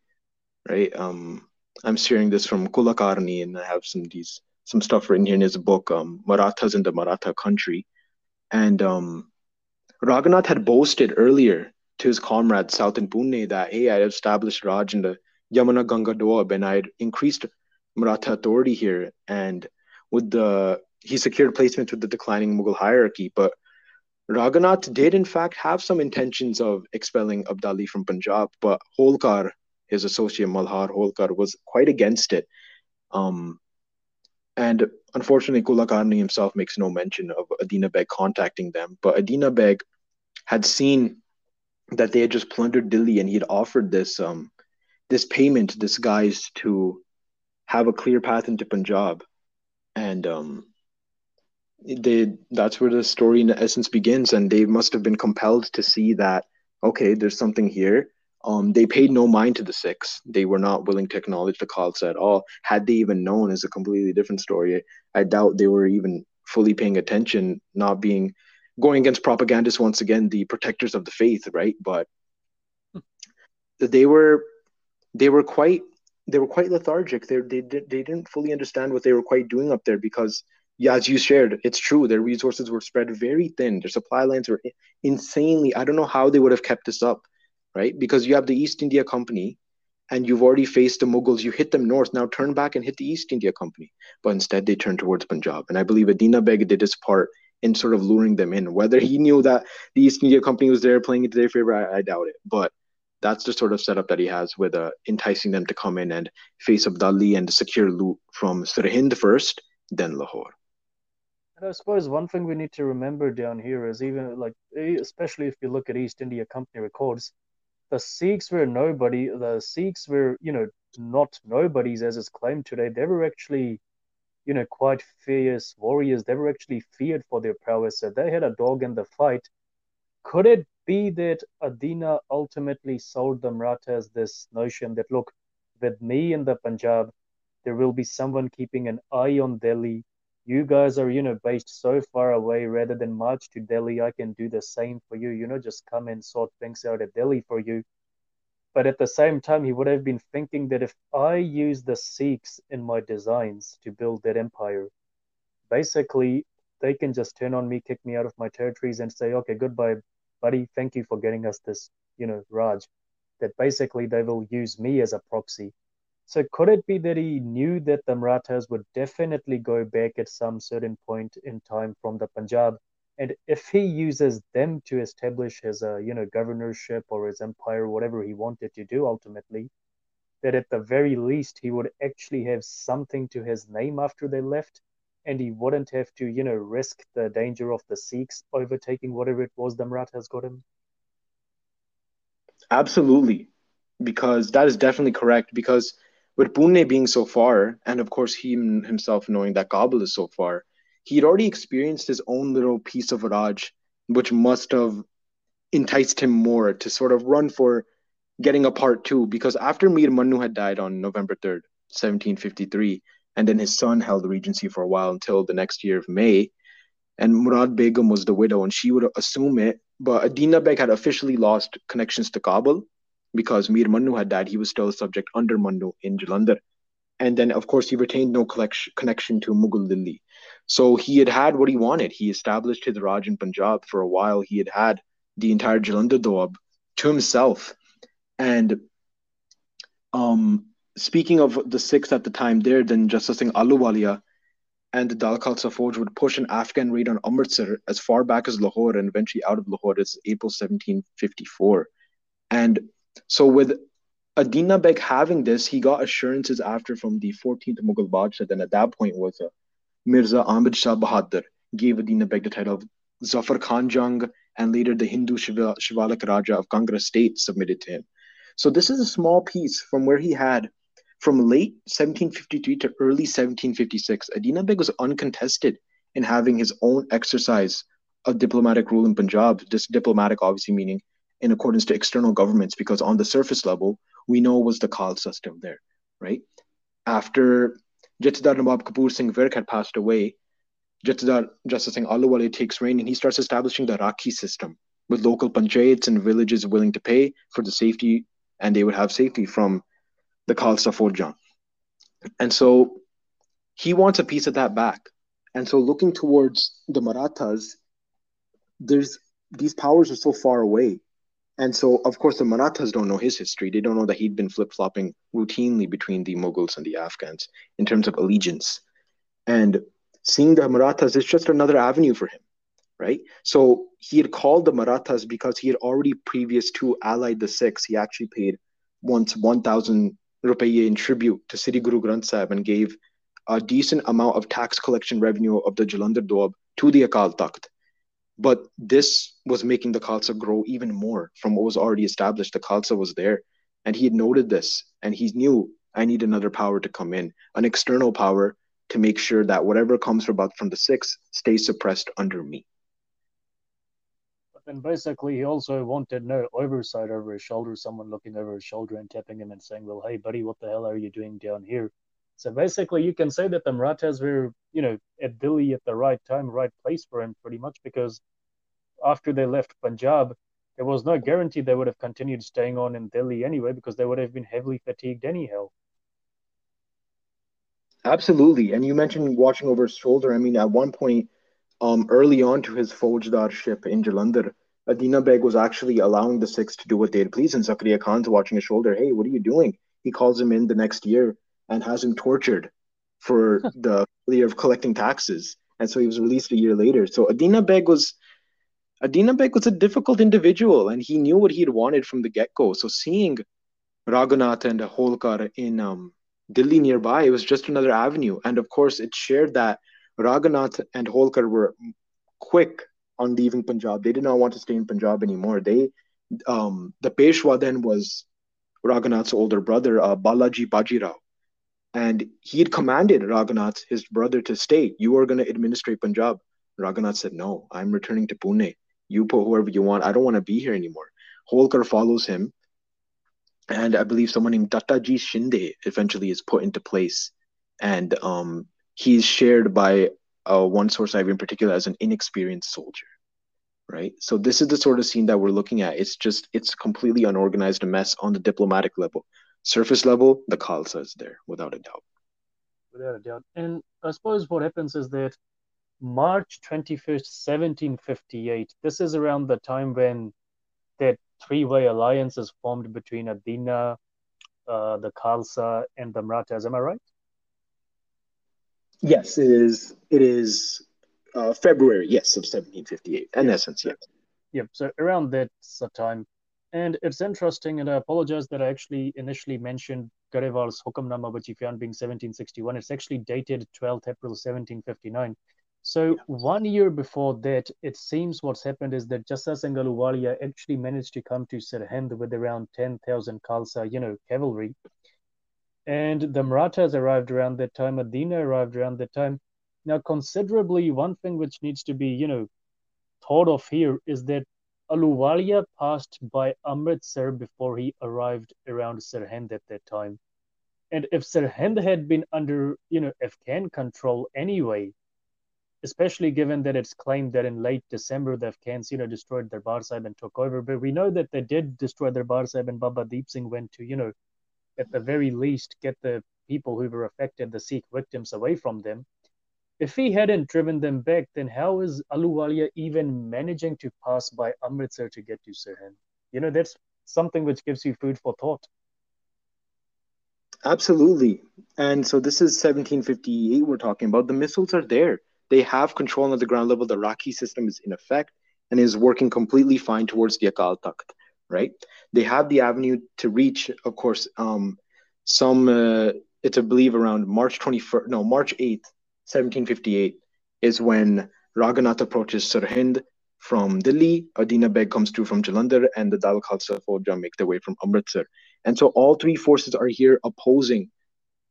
right? Um, I'm sharing this from Kulakarni, and I have some these some stuff written here in his book, um, Marathas in the Maratha Country, and um, Raghunath had boasted earlier to his comrades south in Pune that hey, I established Raj in the Yamuna Ganga Doab and I had increased Maratha authority here, and with the he secured placement with the declining Mughal hierarchy. But Raghunath did in fact have some intentions of expelling Abdali from Punjab, but Holkar, his associate Malhar Holkar, was quite against it. Um, and unfortunately, Kulakarni himself makes no mention of Adina Beg contacting them. But Adina Beg had seen that they had just plundered Delhi and he had offered this um this payment this guys to have a clear path into Punjab. And um they that's where the story in essence begins and they must have been compelled to see that okay there's something here um they paid no mind to the Sikhs. they were not willing to acknowledge the Khalsa at all had they even known is a completely different story i doubt they were even fully paying attention not being going against propagandists once again, the protectors of the faith, right? But they were they were quite they were quite lethargic. They they they didn't fully understand what they were quite doing up there because yeah, as you shared, it's true. Their resources were spread very thin. Their supply lines were insanely. I don't know how they would have kept this up, right? Because you have the East India Company, and you've already faced the Mughals. You hit them north. Now turn back and hit the East India Company. But instead, they turned towards Punjab. And I believe Adina Beg did his part in sort of luring them in. Whether he knew that the East India Company was there playing into their favor, I, I doubt it. But that's the sort of setup that he has with uh, enticing them to come in and face Abdali and secure loot from Sirhind first, then Lahore. And I suppose one thing we need to remember down here is even like, especially if you look at East India Company records, the Sikhs were nobody. The Sikhs were, you know, not nobodies as is claimed today. They were actually you know, quite fierce warriors. They were actually feared for their prowess. So they had a dog in the fight. Could it be that Adina ultimately sold the Marathas this notion that, look, with me in the Punjab, there will be someone keeping an eye on Delhi. You guys are, you know, based so far away. Rather than march to Delhi, I can do the same for you. You know, just come and sort things out at Delhi for you. But at the same time, he would have been thinking that if I use the Sikhs in my designs to build that empire, basically they can just turn on me, kick me out of my territories, and say, okay, goodbye, buddy. Thank you for getting us this, you know, Raj. That basically they will use me as a proxy. So could it be that he knew that the Marathas would definitely go back at some certain point in time from the Punjab and if he uses them to establish his, uh, you know, governorship or his empire, whatever he wanted to do ultimately, that at the very least he would actually have something to his name after they left, and he wouldn't have to, you know, risk the danger of the Sikhs overtaking whatever it was the Marathas got him. Absolutely, because that is definitely correct. Because with Pune being so far, and of course he himself knowing that Kabul is so far, he'd already experienced his own little piece of Raj, which must have enticed him more to sort of run for getting a part two. Because after Mir Manu had died on November 3rd, 1753, and then his son held the regency for a while until the next year of May, and Murad Begum was the widow, and she would assume it. But Adina Beg had officially lost connections to Kabul because Mir Mannu had died. He was still a subject under Mannu in Jalandhar. And then, of course, he retained no connection to Mughal Delhi. So he had had what he wanted. He established his Raj in Punjab for a while. He had had the entire Jalandhar Doab to himself. And um, speaking of the Sikhs at the time there, then Jassa Singh Ahluwalia, and the Dal Khalsa Fauj would push an Afghan raid on Amritsar as far back as Lahore and eventually out of Lahore as April 1754. And so, with Adina Beg having this, he got assurances after from the 14th Mughal Badshah, then at that point was uh, Mirza Ahmad Shah Bahadur, gave Adina Beg the title of Zafar Khan Jung, and later the Hindu Shiva, Shivalik Raja of Kangra state submitted to him. So, this is a small piece from where he had from late 1753 to early 1756, Adina Beg was uncontested in having his own exercise of diplomatic rule in Punjab. This diplomatic, obviously, meaning in accordance to external governments, because on the surface level, we know was the Khalsa system there, right? After Jathedar Nawab Kapoor Singh Virk had passed away, Jathedar Jassa Singh Ahluwalia takes reign and he starts establishing the Rakhi system with local panchayats and villages willing to pay for the safety, and they would have safety from the Khalsa Fauj. And so he wants a piece of that back. And so looking towards the Marathas, there's these powers are so far away. And so of course the Marathas don't know his history. They don't know that he'd been flip-flopping routinely between the Mughals and the Afghans in terms of allegiance. And seeing the Marathas is just another avenue for him, right? So he had called the Marathas because he had already previous to allied the Sikhs, he actually paid once 1,000 rupiah in tribute to Sri Guru Granth Sahib and gave a decent amount of tax collection revenue of the Jalandhar Doab to the Akal Takht. But this was making the Khalsa grow even more from what was already established. The Khalsa was there, and he had noted this, and he knew I need another power to come in, an external power to make sure that whatever comes from, from the Sikhs stays suppressed under me. And basically, he also wanted no oversight over his shoulder, someone looking over his shoulder and tapping him and saying, Well, hey, buddy, what the hell are you doing down here? So basically, you can say that the Marathas were, you know, at Delhi at the right time, right place for him, pretty much, because after they left Punjab, there was no guarantee they would have continued staying on in Delhi anyway, because they would have been heavily fatigued anyhow. Absolutely. And you mentioned watching over his shoulder. I mean, at one point, um, early on to his Faujdar in Jalandhar, Adina Beg was actually allowing the Sikhs to do what they'd please, and Zakaria Khan's watching his shoulder. Hey, what are you doing? He calls him in the next year and has him tortured for the failure of collecting taxes, and so he was released a year later. So Adina Beg was Adina Beg was a difficult individual, and he knew what he had wanted from the get go. So seeing Raghunath and Holkar in um, Delhi nearby, it was just another avenue, and of course, it shared that Raghunath and Holkar were quick on leaving Punjab. They did not want to stay in Punjab anymore. They, um, the Peshwa then was Raghunath's older brother, uh, Balaji Bajirao. And he had commanded Raghunath, his brother, to stay. You are going to administrate Punjab. Raghunath said, No, I'm returning to Pune. You put whoever you want. I don't want to be here anymore. Holkar follows him. And I believe someone named Dattaji Shinde eventually is put into place. And um, he's shared by uh, one source I've in particular as an inexperienced soldier, right? So this is the sort of scene that we're looking at. It's just it's completely unorganized, a mess on the diplomatic level. Surface level, the Khalsa is there without a doubt. Without a doubt. And I suppose what happens is that March 21st, 1758, this is around the time when that three-way alliance is formed between Adina, uh, the Khalsa, and the Marathas. Am I right? Yes, it is. It is uh, February, yes, of 1758. In yeah. essence, yes. Yep. So around that time, and it's interesting, and I apologize that I actually initially mentioned Grewal's Hukamnama, which he found being 1761. It's actually dated 12th April 1759. So yeah. one year before that, it seems what's happened is that Jassa Singh Ahluwalia actually managed to come to Sirhind with around 10,000 Khalsa, you know, cavalry. And the Marathas arrived around that time, Adina arrived around that time. Now, considerably, one thing which needs to be, you know, thought of here is that Ahluwalia passed by Amritsar before he arrived around Sirhind at that time. And if Sirhind had been under, you know, Afghan control anyway, especially given that it's claimed that in late December the Afghans, you know, destroyed Darbar Sahib and took over. But we know that they did destroy Darbar Sahib and Baba Deep Singh went to, you know, at the very least, get the people who were affected, the Sikh victims, away from them. If he hadn't driven them back, then how is Ahluwalia even managing to pass by Amritsar to get to Sirhind? You know, that's something which gives you food for thought. Absolutely. And so this is 1758 we're talking about. The misls are there. They have control at the ground level. The Rakhi system is in effect and is working completely fine towards the Akal Takht, right? They have the avenue to reach, of course, um, some, uh, it's I believe around March 21st, no, March 8th, 1758 is when Raghunath approaches Sirhind from Delhi, Adina Beg comes through from Jalandhar, and the Dal Khalsa Fauja make their way from Amritsar. And so all three forces are here opposing,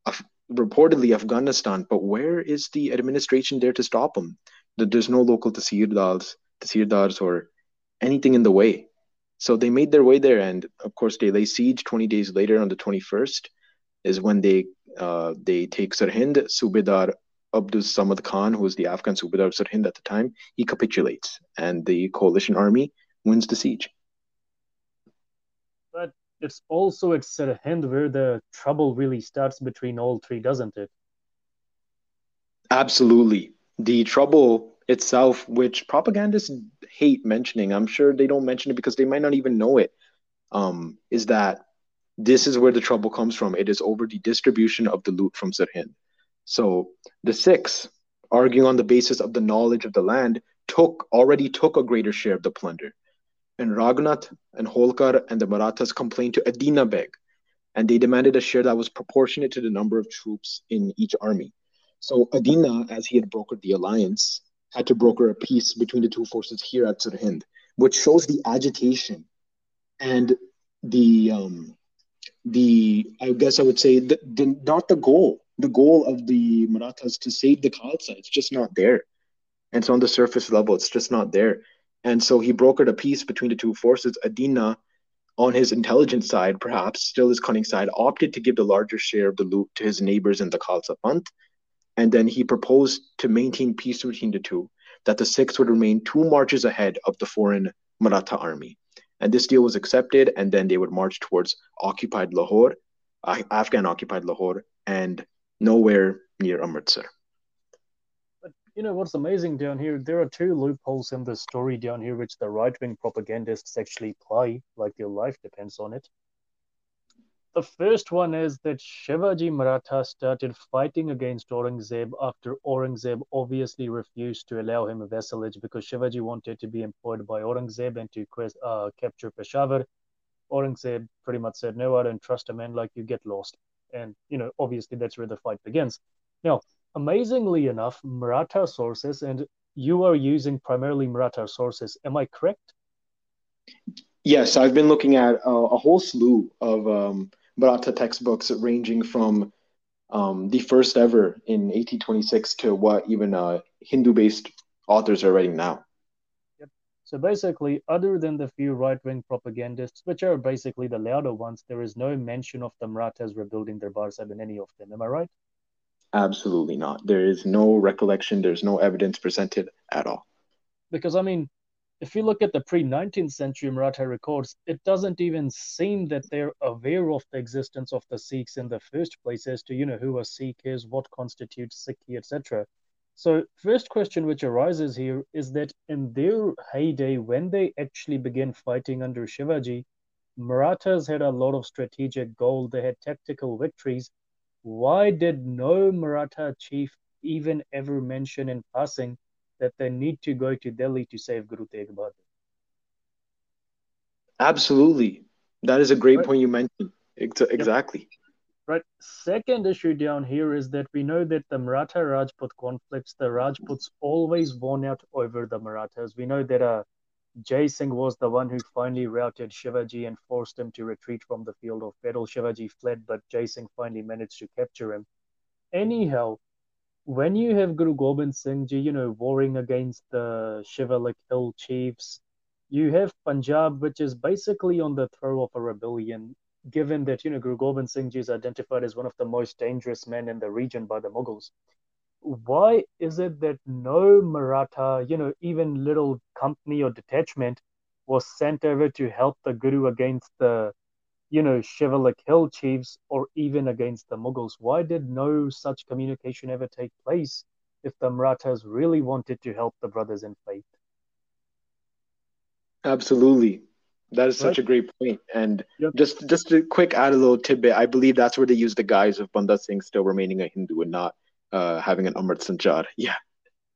Af- reportedly Afghanistan. But where is the administration there to stop them? There's no local Tehsildars or anything in the way. So they made their way there, and of course they lay siege. Twenty days later, on the twenty-first, is when they uh, they take Sirhind. Subedar Abdul Samad Khan, who was the Afghan Subedar of Sirhind at the time, he capitulates, and the coalition army wins the siege. But it's also at Sirhind where the trouble really starts between all three, doesn't it? Absolutely. The trouble itself, which propagandists hate mentioning, I'm sure they don't mention it because they might not even know it, um, is that this is where the trouble comes from. It is over the distribution of the loot from Sirhind. So the Sikhs, arguing on the basis of the knowledge of the land, took already took a greater share of the plunder. And Raghunath and Holkar and the Marathas complained to Adina Beg, and they demanded a share that was proportionate to the number of troops in each army. So Adina, as he had brokered the alliance, had to broker a peace between the two forces here at Sirhind, which shows the agitation and the um, the I guess I would say the, the not the goal the goal of the Marathas to save the Khalsa. It's just not there. And so on the surface level, it's just not there. And so he brokered a peace between the two forces. Adina, on his intelligence side, perhaps still his cunning side, opted to give the larger share of the loot to his neighbors in the Khalsa Panth. And then he proposed to maintain peace between the two, that the Sikhs would remain two marches ahead of the foreign Maratha army. And this deal was accepted, and then they would march towards occupied Lahore, uh, Afghan occupied Lahore, and nowhere near Amritsar. But you know what's amazing down here? There are two loopholes in the story down here which the right wing propagandists actually play, like your life depends on it. The first one is that Shivaji Maratha started fighting against Aurangzeb after Aurangzeb obviously refused to allow him a vassalage because Shivaji wanted to be employed by Aurangzeb and to uh, capture Peshawar. Aurangzeb pretty much said, No, I don't trust a man like you, get lost and you know obviously that's where the fight begins. Now amazingly enough maratha sources and you are using primarily maratha sources am i correct? Yes i've been looking at a, a whole slew of um, maratha textbooks ranging from um, the first ever in 1826 to what even uh, hindu based authors are writing now so basically, other than the few right-wing propagandists, which are basically the louder ones, there is no mention of the Marathas rebuilding Darbar Sahib in any of them. Am I right? Absolutely not. There is no recollection. There's no evidence presented at all. Because I mean, if you look at the pre-19th century Maratha records, it doesn't even seem that they're aware of the existence of the Sikhs in the first place as to you know who a Sikh is, what constitutes Sikhi, etc. So, first question which arises here is that in their heyday, when they actually began fighting under Shivaji, Marathas had a lot of strategic gold. They had tactical victories. Why did no Maratha chief even ever mention in passing that they need to go to Delhi to save Guru Tegh Bahadur? Absolutely. That is a great right. point you mentioned. Exactly. Yep. Right. Second issue down here is that we know that the Maratha Rajput conflicts, the Rajputs always won out over the Marathas. We know that uh, Jai Singh was the one who finally routed Shivaji and forced him to retreat from the field of battle. Shivaji fled, but Jai Singh finally managed to capture him. Anyhow, when you have Guru Gobind Singh Ji, you know, warring against the Shivalik Hill chiefs, you have Punjab, which is basically on the throw of a rebellion given that you know Guru Gobind Singh Ji is identified as one of the most dangerous men in the region by the Mughals, why is it that no Maratha, you know, even little company or detachment was sent over to help the Guru against the, you know, Shivalik Hill chiefs or even against the Mughals? Why did no such communication ever take place if the Marathas really wanted to help the brothers in faith? Absolutely. That is such right. a great point. And yep. just just to quick add a little tidbit, I believe that's where they use the guise of Banda Singh still remaining a Hindu and not uh, having an Amrit Sanchar. Yeah.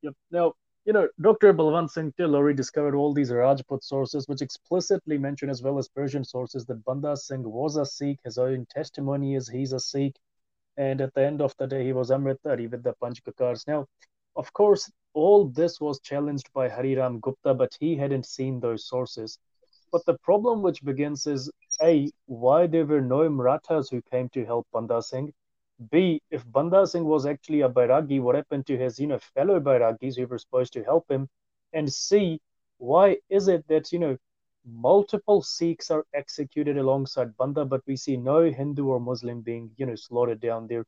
Yep. Now, you know, Dr. Balwant Singh Till already discovered all these Rajput sources, which explicitly mention, as well as Persian sources, that Banda Singh was a Sikh. His own testimony is he's a Sikh. And at the end of the day, he was Amritdhari with the Panch Kakars. Now, of course, all this was challenged by Hariram Gupta, but he hadn't seen those sources. But the problem which begins is A, why there were no Marathas who came to help Banda Singh. B, if Banda Singh was actually a Bairagi, what happened to his, you know, fellow Bairagis who were supposed to help him? And C, why is it that, you know, multiple Sikhs are executed alongside Banda, but we see no Hindu or Muslim being, you know, slaughtered down there?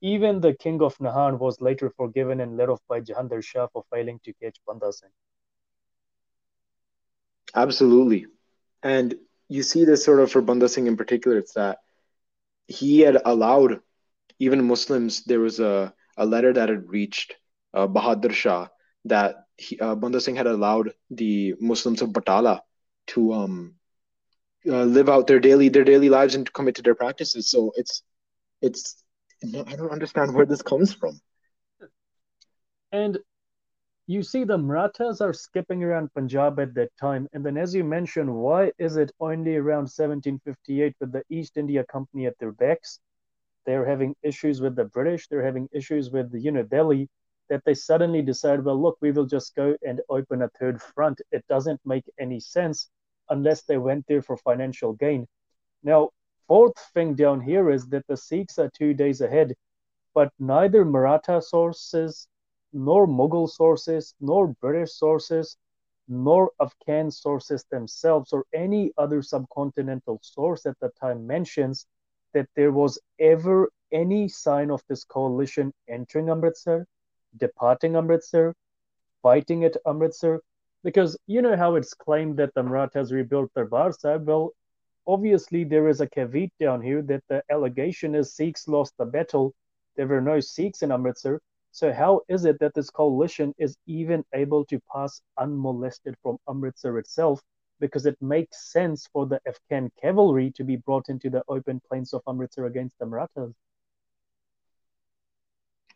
Even the king of Nahan was later forgiven and let off by Jahandar Shah for failing to catch Banda Singh. Absolutely. And you see this sort of for Banda Singh in particular, it's that he had allowed even Muslims, there was a, a letter that had reached uh, Bahadur Shah that he, uh, Banda Singh had allowed the Muslims of Batala to um, uh, live out their daily their daily lives and commit to their practices. So it's it's I don't understand where this comes from. And you see the Marathas are skipping around Punjab at that time. And then, as you mentioned, why is it only around 1758 with the East India Company at their backs? They're having issues with the British, they're having issues with the, you know, Delhi, that they suddenly decide, well, look, we will just go and open a third front. It doesn't make any sense unless they went there for financial gain. Now, fourth thing down here is that the Sikhs are two days ahead, but neither Maratha sources nor Mughal sources, nor British sources, nor Afghan sources themselves, or any other subcontinental source at the time mentions that there was ever any sign of this coalition entering Amritsar, departing Amritsar, fighting at Amritsar. Because you know how it's claimed that the Marathas rebuilt Darbar Sahib. Well, obviously there is a caveat down here that the allegation is Sikhs lost the battle. There were no Sikhs in Amritsar. So how is it that this coalition is even able to pass unmolested from Amritsar itself? Because it makes sense for the Afghan cavalry to be brought into the open plains of Amritsar against the Marathas.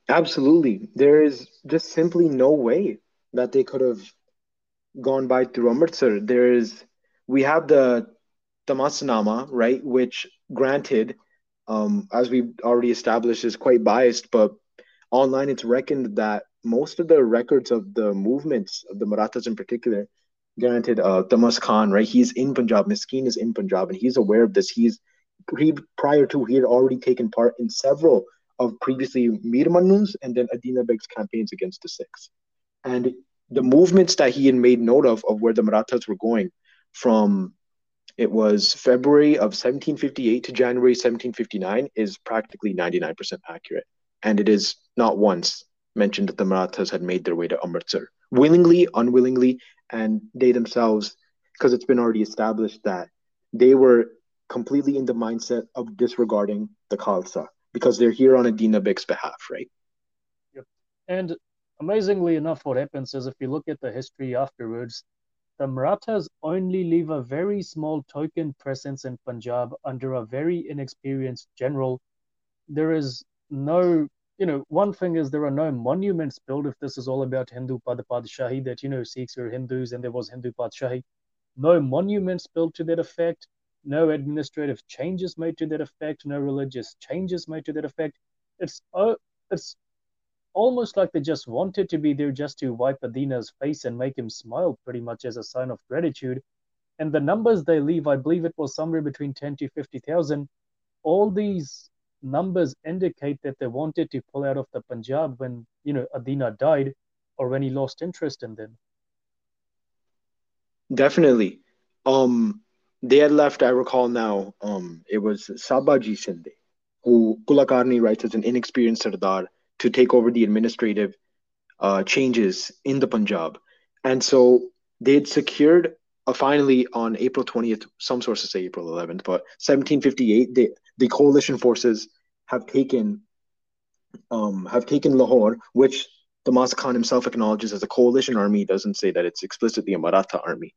Absolutely. There is just simply no way that they could have gone by through Amritsar. There is, we have the Tamasnama, right, which granted, um, as we already established, is quite biased, but online, it's reckoned that most of the records of the movements of the Marathas in particular, granted, uh, Tamas Khan, right? He's in Punjab. Miskin is in Punjab, and he's aware of this. He's he prior to he had already taken part in several of previously Mir Mannu's and then Adina Beg's campaigns against the Sikhs, and the movements that he had made note of of where the Marathas were going from it was February of 1758 to January 1759 is practically 99% accurate and it is not once mentioned that the Marathas had made their way to Amritsar, willingly, unwillingly, and they themselves, because it's been already established that they were completely in the mindset of disregarding the Khalsa because they're here on Adina Beg's behalf, right? Yep. And amazingly enough, what happens is if you look at the history afterwards, the Marathas only leave a very small token presence in Punjab under a very inexperienced general. There is no you know, one thing is there are no monuments built if this is all about Hindu Padpadishahi, that, you know, Sikhs were Hindus and there was Hindu Padshahi. No monuments built to that effect, no administrative changes made to that effect, no religious changes made to that effect. It's, uh, it's almost like they just wanted to be there just to wipe Adina's face and make him smile pretty much as a sign of gratitude. And the numbers they leave, I believe it was somewhere between 10 to 50,000. All these numbers indicate that they wanted to pull out of the Punjab when you know Adina died or when he lost interest in them. Definitely. Um they had left, I recall now, um, it was Sabaji Shinde, who Kulakarni writes as an inexperienced Sardar to take over the administrative uh, changes in the Punjab. And so they had secured finally on April 20th, some sources say April 11th, but 1758, they, the coalition forces have taken um, have taken Lahore, which Tamas Khan himself acknowledges as a coalition army, doesn't say that it's explicitly a Maratha army.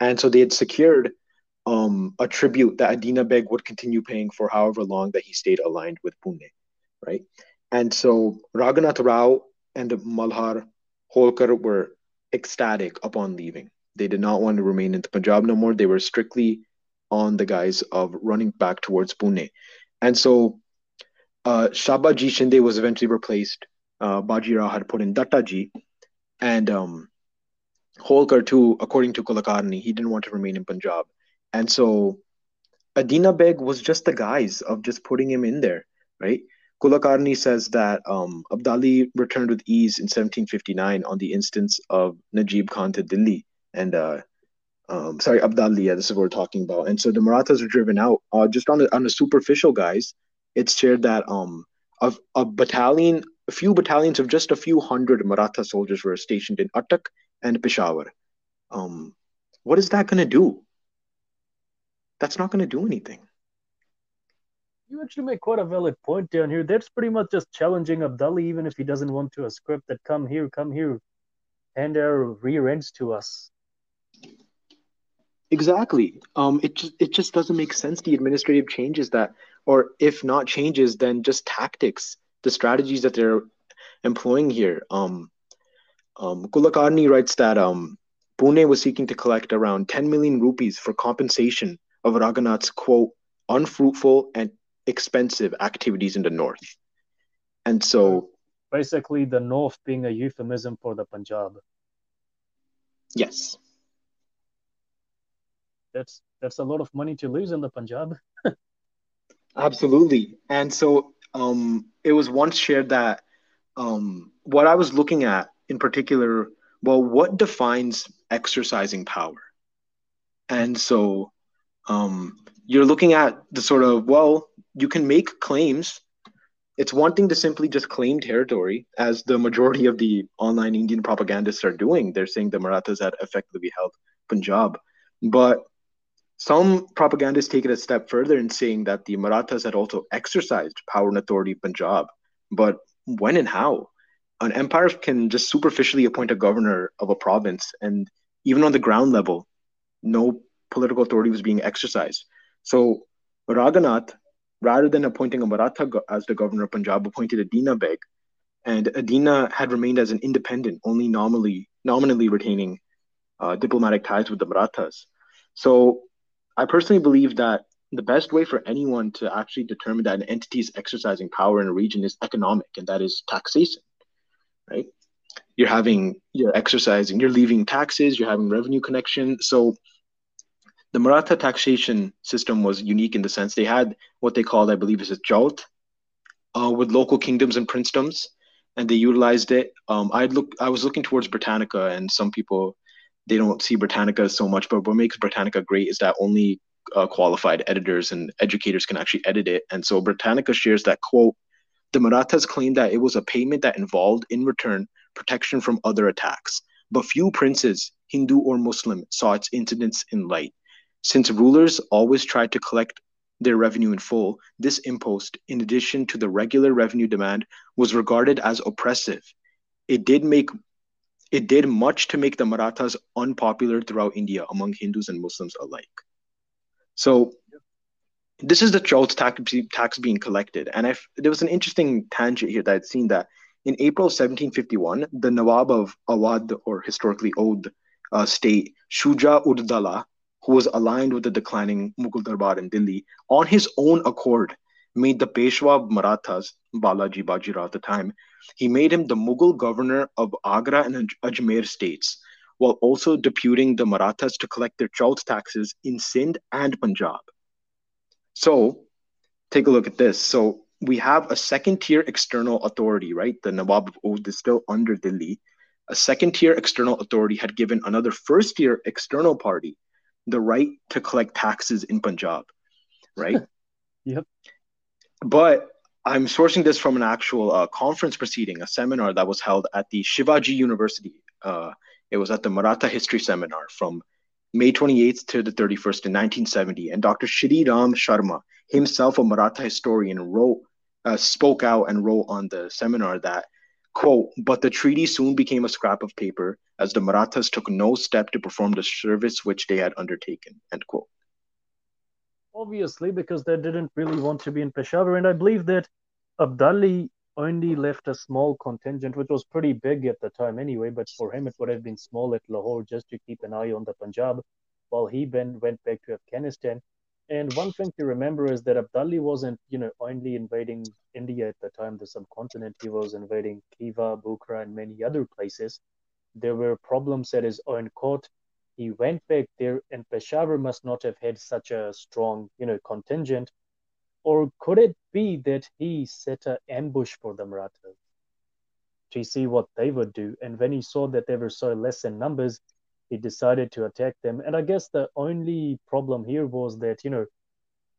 And so they had secured um, a tribute that Adina Beg would continue paying for however long that he stayed aligned with Pune, right? And so Raghunath Rao and Malhar Holkar were ecstatic upon leaving. They did not want to remain in the Punjab no more. They were strictly on the guise of running back towards Pune. And so uh, Sabaji Shinde was eventually replaced. Uh, Bajirao had put in Dattaji. And um, Holkar, too, according to Kulakarni, he didn't want to remain in Punjab. And so Adina Beg was just the guise of just putting him in there, right? Kulakarni says that um, Abdali returned with ease in 1759 on the instance of Najib Khan to Delhi. And uh, um, sorry, Abdali, yeah, this is what we're talking about. And so the Marathas were driven out. Uh, just on the on the superficial guys, it's shared that um, of a battalion, a few battalions of just a few hundred Maratha soldiers were stationed in Attock and Peshawar. Um, what is that going to do? That's not going to do anything. You actually make quite a valid point down here. That's pretty much just challenging Abdali, even if he doesn't want to a script that come here, come here, and our rear ends to us. Exactly. Um, it just it just doesn't make sense. The administrative changes that, or if not changes, then just tactics, the strategies that they're employing here. Um, um, Kulakarni writes that um, Pune was seeking to collect around 10 million rupees for compensation of Raghunath's quote unfruitful and expensive activities in the north. And so basically the north being a euphemism for the Punjab. Yes. That's that's a lot of money to lose in the Punjab. Absolutely. And so um it was once shared that um what I was looking at in particular, well, what defines exercising power? And so um, you're looking at the sort of well you can make claims it's one thing to simply just claim territory as the majority of the online indian propagandists are doing they're saying the marathas had effectively held punjab but some propagandists take it a step further in saying that the marathas had also exercised power and authority in punjab but when and how an empire can just superficially appoint a governor of a province and even on the ground level no political authority was being exercised. So Raghunath, rather than appointing a Maratha as the governor of Punjab, appointed Adina Beg, and Adina had remained as an independent, only nominally nominally retaining uh, diplomatic ties with the Marathas. So I personally believe that the best way for anyone to actually determine that an entity is exercising power in a region is economic, and that is taxation, right? You're having, you're exercising, you're leaving taxes, you're having revenue connection. So the Maratha taxation system was unique in the sense they had what they called, I believe, is a chauth uh, with local kingdoms and princedoms, and they utilized it. Um, I look, I was looking towards Britannica, and some people they don't see Britannica so much, but what makes Britannica great is that only uh, qualified editors and educators can actually edit it. And so Britannica shares that quote: "The Marathas claimed that it was a payment that involved, in return, protection from other attacks." But few princes, Hindu or Muslim, saw its incidence in light. Since rulers always tried to collect their revenue in full, this impost, in addition to the regular revenue demand, was regarded as oppressive. It did make it did much to make the Marathas unpopular throughout India among Hindus and Muslims alike. So this is the Chauth tax, tax being collected. And I, there was an interesting tangent here that I'd seen that in April 1751, the Nawab of Awadh, or historically Oudh uh, state, Shuja Uddala, who was aligned with the declining Mughal Darbar in Delhi, on his own accord, made the Peshwa of Marathas, Balaji Bajirao at the time, he made him the Mughal governor of Agra and Ajmer states, while also deputing the Marathas to collect their chauth taxes in Sindh and Punjab. So, take a look at this. So, we have a second tier external authority, right? The Nawab of Oudh is still under Delhi. A second tier external authority had given another first tier external party the right to collect taxes in Punjab, right? yep. But I'm sourcing this from an actual uh, conference proceeding, a seminar that was held at the Shivaji University. Uh, it was at the Maratha History Seminar from May 28th to the 31st in 1970. And Dr. Shri Ram Sharma, himself a Maratha historian, wrote, uh, spoke out and wrote on the seminar that Quote, but the treaty soon became a scrap of paper as the Marathas took no step to perform the service which they had undertaken. End quote. Obviously, because they didn't really want to be in Peshawar, and I believe that Abdali only left a small contingent, which was pretty big at the time anyway, but for him it would have been small at Lahore just to keep an eye on the Punjab while he then went back to Afghanistan. And one thing to remember is that Abdali wasn't, you know, only invading India at the time, the subcontinent. He was invading Khiva, Bukhara, and many other places. There were problems at his own court. He went back there, and Peshawar must not have had such a strong, you know, contingent or could it be that he set an ambush for the Marathas to see what they would do? And when he saw that they were so less in numbers, he decided to attack them. And I guess the only problem here was that, you know,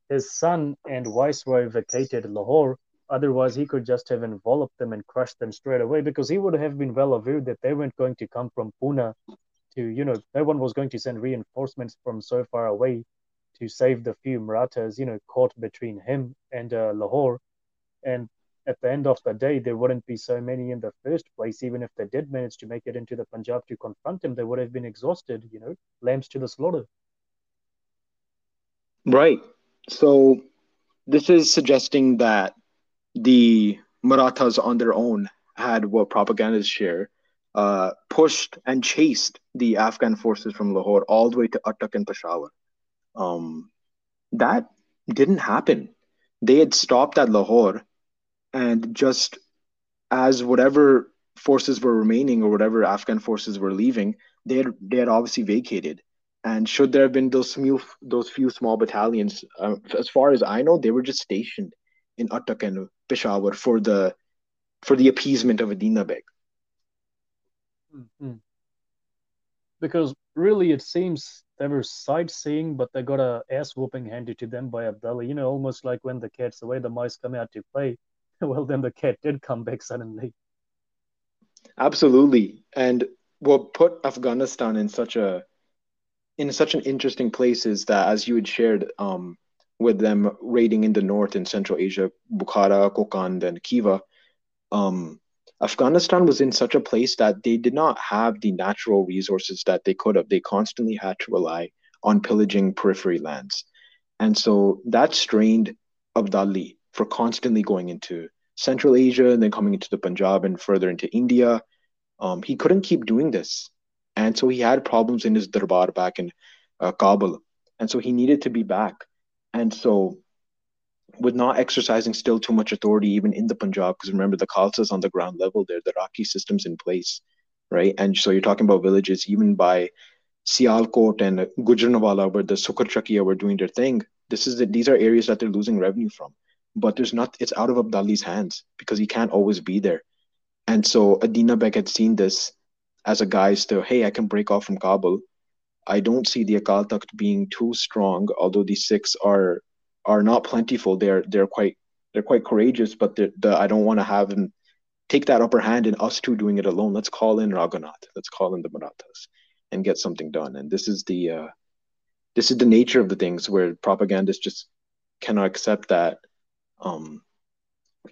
his son and viceroy vacated Lahore. Otherwise, he could just have enveloped them and crushed them straight away because he would have been well aware that they weren't going to come from Pune to, you know, no one was going to send reinforcements from so far away to save the few Marathas, you know, caught between him and uh, Lahore. And at the end of the day, there wouldn't be so many in the first place. Even if they did manage to make it into the Punjab to confront him, they would have been exhausted, you know, lambs to the slaughter. Right. So this is suggesting that the Marathas on their own had what propagandists share, uh, pushed and chased the Afghan forces from Lahore all the way to Attock and Peshawar. Um, that didn't happen. They had stopped at Lahore, and just as whatever forces were remaining or whatever Afghan forces were leaving, they had they had obviously vacated. And should there have been those few those few small battalions, uh, as far as I know, they were just stationed in Attak and Peshawar for the for the appeasement of Adina Beg. Mm-hmm. Because really, it seems they were sightseeing, but they got a ass whooping handed to them by Abdali. You know, almost like when the cat's away, the mice come out to play. well, then the cat did come back suddenly. Absolutely, and what put Afghanistan in such a in such an interesting place is that, as you had shared, um, with them raiding in the north and Central Asia, Bukhara, Kokand, and Khiva, um, Afghanistan was in such a place that they did not have the natural resources that they could have. They constantly had to rely on pillaging periphery lands. And so that strained Abdali for constantly going into Central Asia and then coming into the Punjab and further into India. Um, he couldn't keep doing this. And so he had problems in his darbar back in uh, Kabul. And so he needed to be back. And so with not exercising still too much authority even in the Punjab, because remember the Khalsa's on the ground level there, the Rakhi system's in place, right? And so you're talking about villages even by Sialkot and Gujranwala, where the Sukerchakia were doing their thing. This is the, these are areas that they're losing revenue from, but there's not. It's out of Abdali's hands because he can't always be there. And so Adina Beg had seen this as a guise to, hey, I can break off from Kabul. I don't see the Akal Takht being too strong, although these Sikhs are are not plentiful. They're they're quite they're quite courageous, but the, I don't want to have them take that upper hand in us two doing it alone. Let's call in Raghunath. Let's call in the Marathas and get something done. And this is the uh, this is the nature of the things where propagandists just cannot accept that um,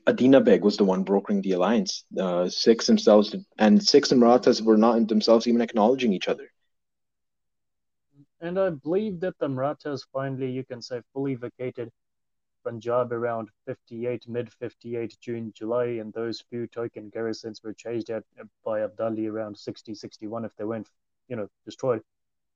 Adina Beg was the one brokering the alliance. The Sikhs themselves and Sikhs and Marathas were not themselves even acknowledging each other. And I believe that the Marathas finally, you can say, fully vacated Punjab around 58, mid 58, June, July, and those few token garrisons were chased out by Abdali around 60, 61 if they weren't, you know, destroyed.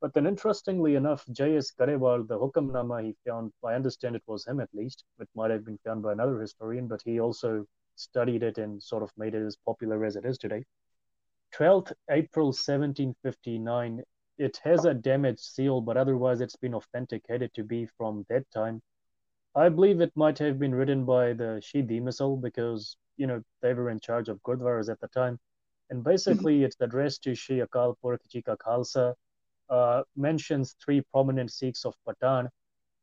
But then, interestingly enough, J.S. Grewal, the Hukamnama he found, I understand it was him at least, it might have been found by another historian, but he also studied it and sort of made it as popular as it is today. 12th April 1759 it has a damaged seal, but otherwise it's been authenticated to be from that time. I believe it might have been written by the Shidi Misl because, you know, they were in charge of Gurdwaras at the time. And basically, mm-hmm. it's addressed to Shri Akal Purkh Ji Ka Khalsa, uh, mentions three prominent Sikhs of Patan,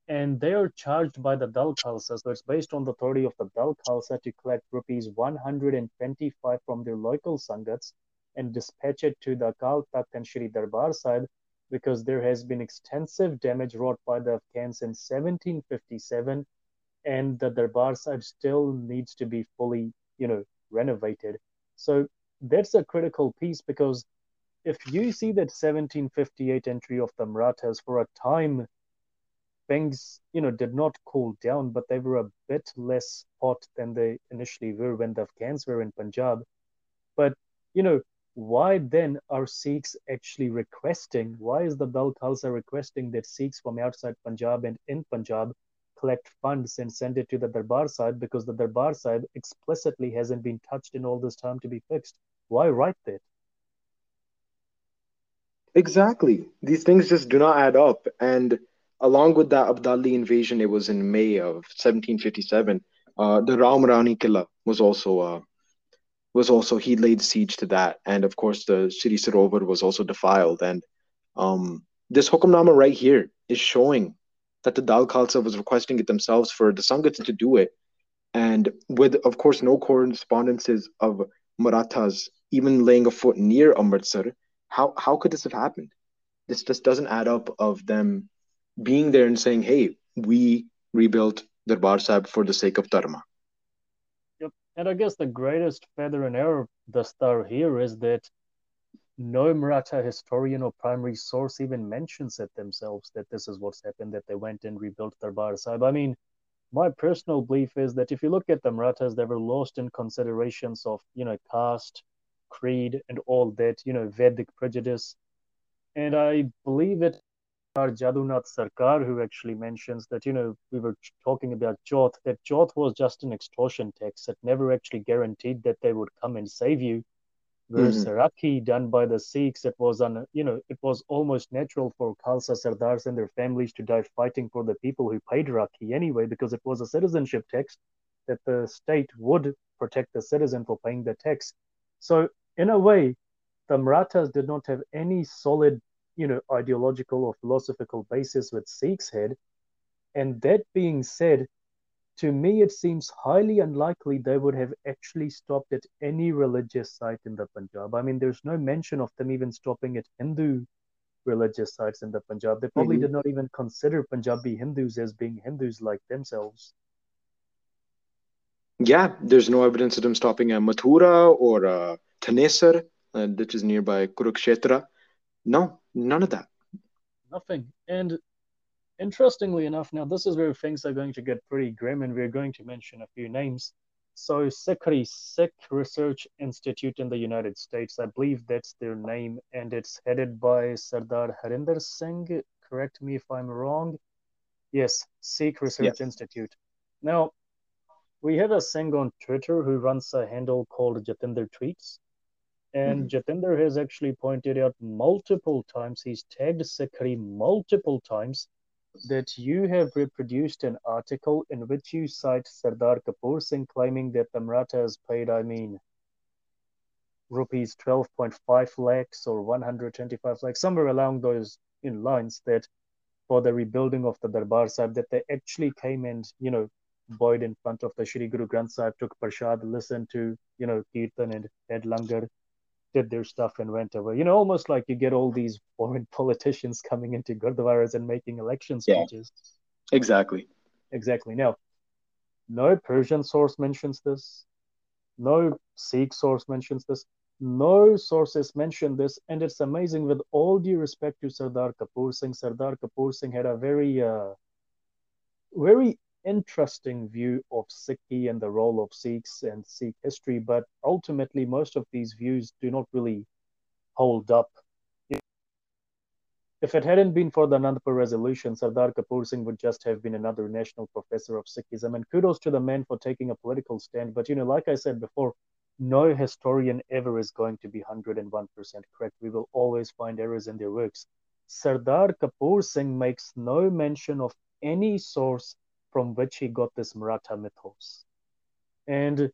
and they are charged by the Dal Khalsa. So it's based on the authority of the Dal Khalsa to collect rupees 125 from their local Sangats and dispatch it to the Akal Takht and Shri Darbar Sahib because there has been extensive damage wrought by the Afghans in 1757 and the Darbar Sahib still needs to be fully, you know, renovated. So that's a critical piece because if you see that 1758 entry of the Marathas for a time things, you know, did not cool down, but they were a bit less hot than they initially were when the Afghans were in Punjab. But, you know, why then are Sikhs actually requesting, why is the Dal Khalsa requesting that Sikhs from outside Punjab and in Punjab collect funds and send it to the Darbar Sahib because the Darbar Sahib explicitly hasn't been touched in all this time to be fixed? Why write that? Exactly. These things just do not add up. And along with that Abdali invasion, it was in May of 1757. Uh, the Ram Rauni Killa was also uh, was also he laid siege to that, and of course the Sri Sarovar was also defiled. And um, this Hukamnama right here is showing that the Dal Khalsa was requesting it themselves for the Sangats to do it, and with of course no correspondences of Marathas even laying a foot near Amritsar. How how could this have happened? This just doesn't add up of them being there and saying, "Hey, we rebuilt Darbar Sahib for the sake of Dharma." And I guess the greatest feather in our the star here is that no Maratha historian or primary source even mentions it themselves that this is what's happened, that they went and rebuilt Darbar Sahib. I mean, my personal belief is that if you look at the Marathas, they were lost in considerations of, you know, caste, creed, and all that, you know, Vedic prejudice. And I believe it our Jadunath Sarkar, who actually mentions that, you know, we were talking about Chauth, that Chauth was just an extortion tax that never actually guaranteed that they would come and save you. Whereas mm-hmm. Rakhi, done by the Sikhs, it was on, you know, it was almost natural for Khalsa Sardars and their families to die fighting for the people who paid Rakhi anyway, because it was a citizenship tax that the state would protect the citizen for paying the tax. So, in a way, the Marathas did not have any solid you know, ideological or philosophical basis with Sikhs had. And that being said, to me, it seems highly unlikely they would have actually stopped at any religious site in the Punjab. I mean, there's no mention of them even stopping at Hindu religious sites in the Punjab. They probably mm-hmm. did not even consider Punjabi Hindus as being Hindus like themselves. Yeah, there's no evidence of them stopping at Mathura or uh, Thanesar, uh, which is nearby Kurukshetra. No, none of that. Nothing. And interestingly enough, now this is where things are going to get pretty grim, and we're going to mention a few names. So, SikhRI, Sikh Research Institute in the United States, I believe that's their name, and it's headed by Sardar Harinder Singh. Correct me if I'm wrong. Yes, Sikh Research yes. Institute. Now, we have a Singh on Twitter who runs a handle called Jatinder Tweets. And mm-hmm. Jatinder has actually pointed out multiple times, he's tagged SikhRI multiple times, that you have reproduced an article in which you cite Sardar Kapoor Singh claiming that the Marathas paid, I mean, rupees 12.5 lakhs or 125 lakhs, somewhere along those in lines, that for the rebuilding of the Darbar Sahib, that they actually came and, you know, boyed in front of the Shri Guru Granth Sahib, took prasad, listened to, you know, Kirtan and had langar did their stuff and went away. You know, almost like you get all these foreign politicians coming into Gurdwaras and making election speeches. Yeah, exactly. Exactly. Now, no Persian source mentions this. No Sikh source mentions this. No sources mention this. And it's amazing, with all due respect to Sardar Kapoor Singh, Sardar Kapoor Singh had a very, uh, very interesting view of Sikhi and the role of Sikhs and Sikh history, but ultimately, most of these views do not really hold up. If it hadn't been for the Anandpur resolution, Sardar Kapoor Singh would just have been another national professor of Sikhism. And kudos to the man for taking a political stand. But, you know, like I said before, no historian ever is going to be 101% correct. We will always find errors in their works. Sardar Kapoor Singh makes no mention of any source from which he got this Maratha mythos. And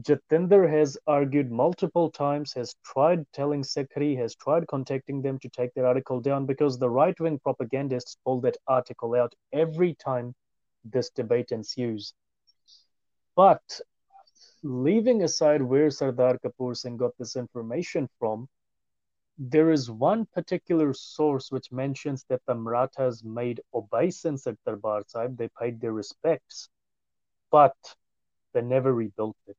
Jatinder has argued multiple times, has tried telling SikhRI, has tried contacting them to take their article down because the right wing propagandists pull that article out every time this debate ensues. But leaving aside where Sardar Kapoor Singh got this information from, there is one particular source which mentions that the Marathas made obeisance at Darbar Sahib, they paid their respects, but they never rebuilt it.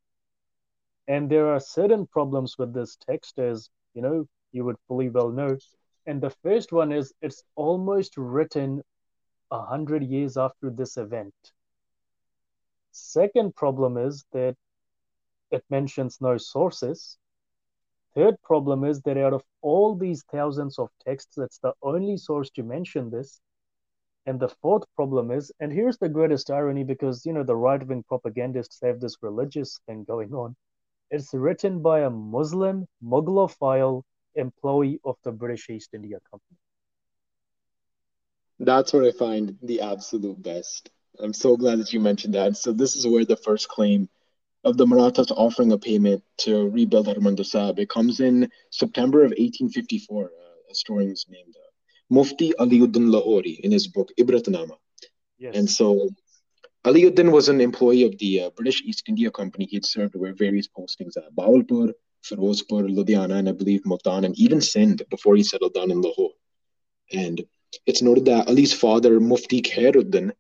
And there are certain problems with this text, as you know, you would fully well know. And the first one is it's almost written a hundred years after this event. Second problem is that it mentions no sources. Third problem is that out of all these thousands of texts, that's the only source to mention this. And the fourth problem is, and here's the greatest irony because, you know, the right wing propagandists have this religious thing going on. It's written by a Muslim Mughalophile employee of the British East India Company. That's what I find the absolute best. I'm so glad that you mentioned that. So, this is where the first claim of the Marathas offering a payment to rebuild Harmandir Sahib. It comes in September of 1854. Uh, a historian is named uh, Mufti Aliuddin Lahori in his book Ibratnama. Yes. And so Aliuddin was an employee of the uh, British East India Company. He had served with various postings at Bahawalpur, Firozpur, Ludhiana, and I believe Multan, and even Sindh before he settled down in Lahore. And it's noted that Ali's father, Mufti Khairuddin,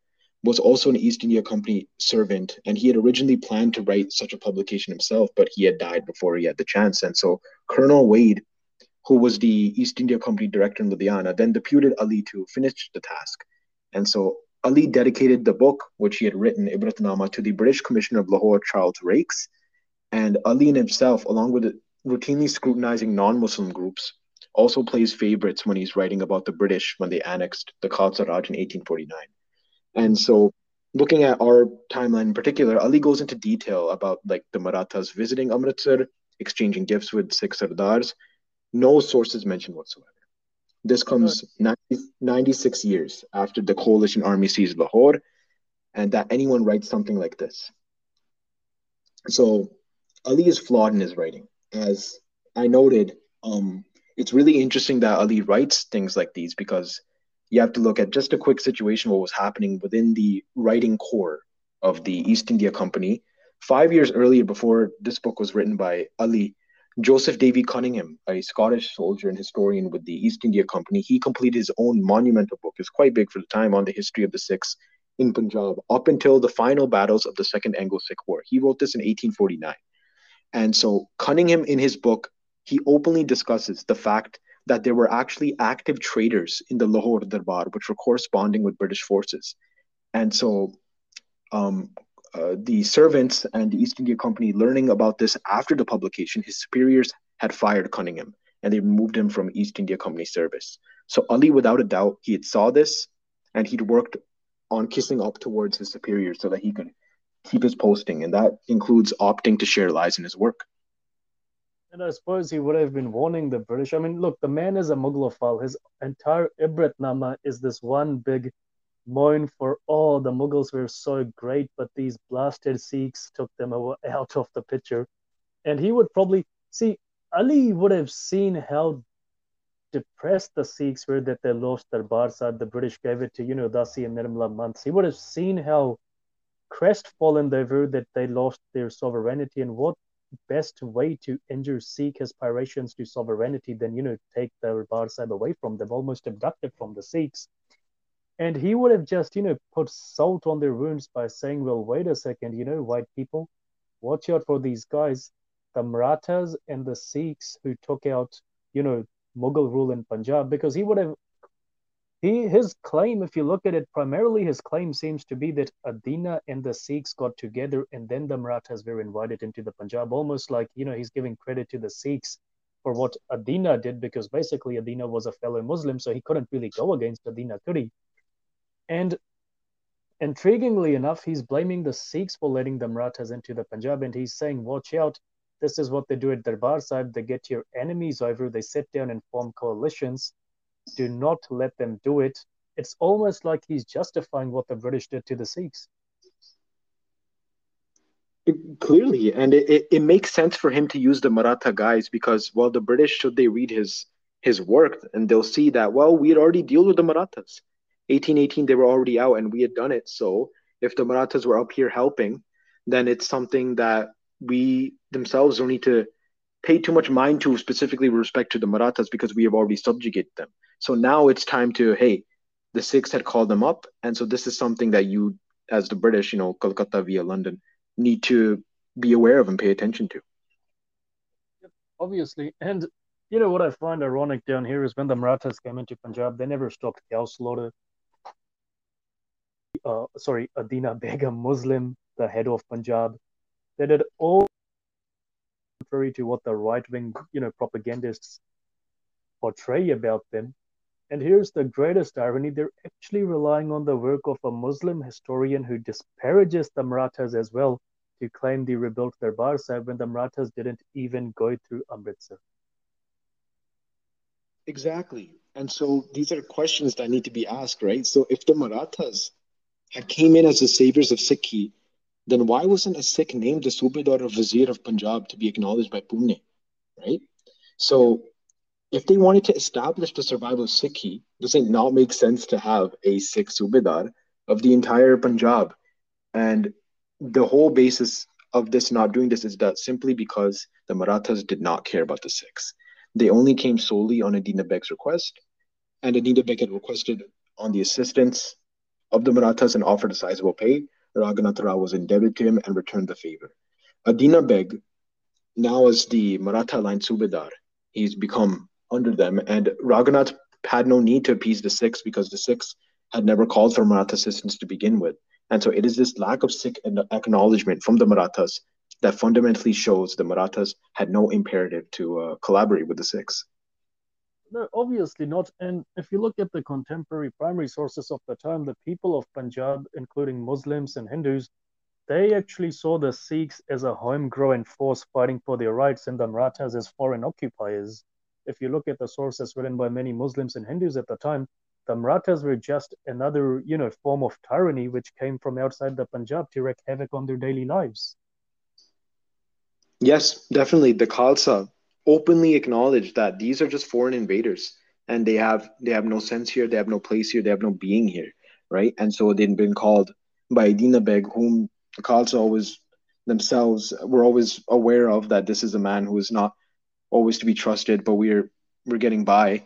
was also an East India Company servant, and he had originally planned to write such a publication himself, but he had died before he had the chance. And so Colonel Wade, who was the East India Company director in Ludhiana, then deputed Ali to finish the task. And so Ali dedicated the book, which he had written, Ibratnama, to the British Commissioner of Lahore, Charles Raikes. And Ali himself, along with routinely scrutinizing non Muslim groups, also plays favorites when he's writing about the British when they annexed the Khalsa Raj in 1849. And so looking at our timeline in particular, Ali goes into detail about like the Marathas visiting Amritsar, exchanging gifts with Sikh Sardars. No sources mentioned whatsoever. This comes 90, 96 years after the coalition army seized Lahore, and that anyone writes something like this. So Ali is flawed in his writing. As I noted, um, it's really interesting that Ali writes things like these because you have to look at just a quick situation what was happening within the writing core of the East India Company. Five years earlier, before this book was written by Ali, Joseph Davy Cunningham, a Scottish soldier and historian with the East India Company, he completed his own monumental book. It's quite big for the time on the history of the Sikhs in Punjab up until the final battles of the Second Anglo-Sikh War. He wrote this in 1849. And so Cunningham in his book, he openly discusses the fact that there were actually active traders in the Lahore Darbar, which were corresponding with British forces. And so um, uh, the servants and the East India Company, learning about this after the publication, his superiors had fired Cunningham and they removed him from East India Company service. So Ali, without a doubt, he had saw this and he'd worked on kissing up towards his superiors so that he could keep his posting. And that includes opting to share lies in his work. And I suppose he would have been warning the British. I mean, look, the man is a Mughalophile. His entire Ibratnama is this one big moan for, oh, the Mughals were so great, but these blasted Sikhs took them out of the picture. And he would probably see, Ali would have seen how depressed the Sikhs were that they lost their Barsad. The British gave it to, you know, Dasi and Nirmala months. He would have seen how crestfallen they were that they lost their sovereignty and what best way to injure Sikh aspirations to sovereignty than, you know, take the Bar Sahib away from them, almost abducted from the Sikhs. And he would have just, you know, put salt on their wounds by saying, well, wait a second, you know, white people, watch out for these guys. The Marathas and the Sikhs who took out, you know, Mughal rule in Punjab, because he would have he his claim, if you look at it, primarily his claim seems to be that Adina and the Sikhs got together and then the Marathas were invited into the Punjab, almost like you know he's giving credit to the Sikhs for what Adina did because basically Adina was a fellow Muslim, so he couldn't really go against Adina, could he? And intriguingly enough, he's blaming the Sikhs for letting the Marathas into the Punjab, and he's saying, "Watch out." This is what they do at Darbar Sahib. They get your enemies over. They sit down and form coalitions do not let them do it. It's almost like he's justifying what the British did to the Sikhs. Clearly, and it, it, it, makes sense for him to use the Maratha guys because, well, the British, should they read his his work, and they'll see that, well, we had already dealt with the Marathas. 1818, they were already out, and we had done it. So if the Marathas were up here helping, then it's something that we themselves don't need to pay too much mind to specifically with respect to the Marathas because we have already subjugated them. So now it's time to, hey, the Sikhs had called them up. And so this is something that you, as the British, you know, Calcutta via London, need to be aware of and pay attention to. Obviously. And, you know, what I find ironic down here is when the Marathas came into Punjab, they never stopped cow slaughter. uh, sorry, Adina Begum, Muslim, the head of Punjab. They did all contrary to what the right wing, you know, propagandists portray about them. And here's the greatest irony they're actually relying on the work of a Muslim historian who disparages the Marathas as well to claim they rebuilt Darbar Sahib when the Marathas didn't even go through Amritsar. Exactly. And so these are questions that need to be asked, right? So if the Marathas had came in as the saviors of Sikhi, then why wasn't a Sikh named the Subedar or Vizier of Punjab to be acknowledged by Pune, right? So if they wanted to establish the survival of Sikhi, does it not make sense to have a Sikh Subedar of the entire Punjab? And the whole basis of this not doing this is that simply because the Marathas did not care about the Sikhs. They only came solely on Adina Beg's request, and Adina Beg had requested on the assistance of the Marathas and offered a sizable pay. Raghunatha Rao was indebted to him and returned the favor. Adina Beg, now as the Maratha line Subedar, he's become under them, and Raghunath had no need to appease the Sikhs because the Sikhs had never called for Maratha assistance to begin with. And so it is this lack of Sikh acknowledgement from the Marathas that fundamentally shows the Marathas had no imperative to uh, collaborate with the Sikhs. No, obviously not. And if you look at the contemporary primary sources of the time, the people of Punjab, including Muslims and Hindus, they actually saw the Sikhs as a homegrown force fighting for their rights and the Marathas as foreign occupiers. If you look at the sources written by many Muslims and Hindus at the time, the Marathas were just another, you know, form of tyranny which came from outside the Punjab to wreak havoc on their daily lives. Yes, definitely. The Khalsa openly acknowledged that these are just foreign invaders and they have they have no sense here, they have no place here, they have no being here, right? And so they'd been called by Dina Beg, whom the Khalsa always themselves were always aware of that this is a man who is not always to be trusted, but we're we're getting by.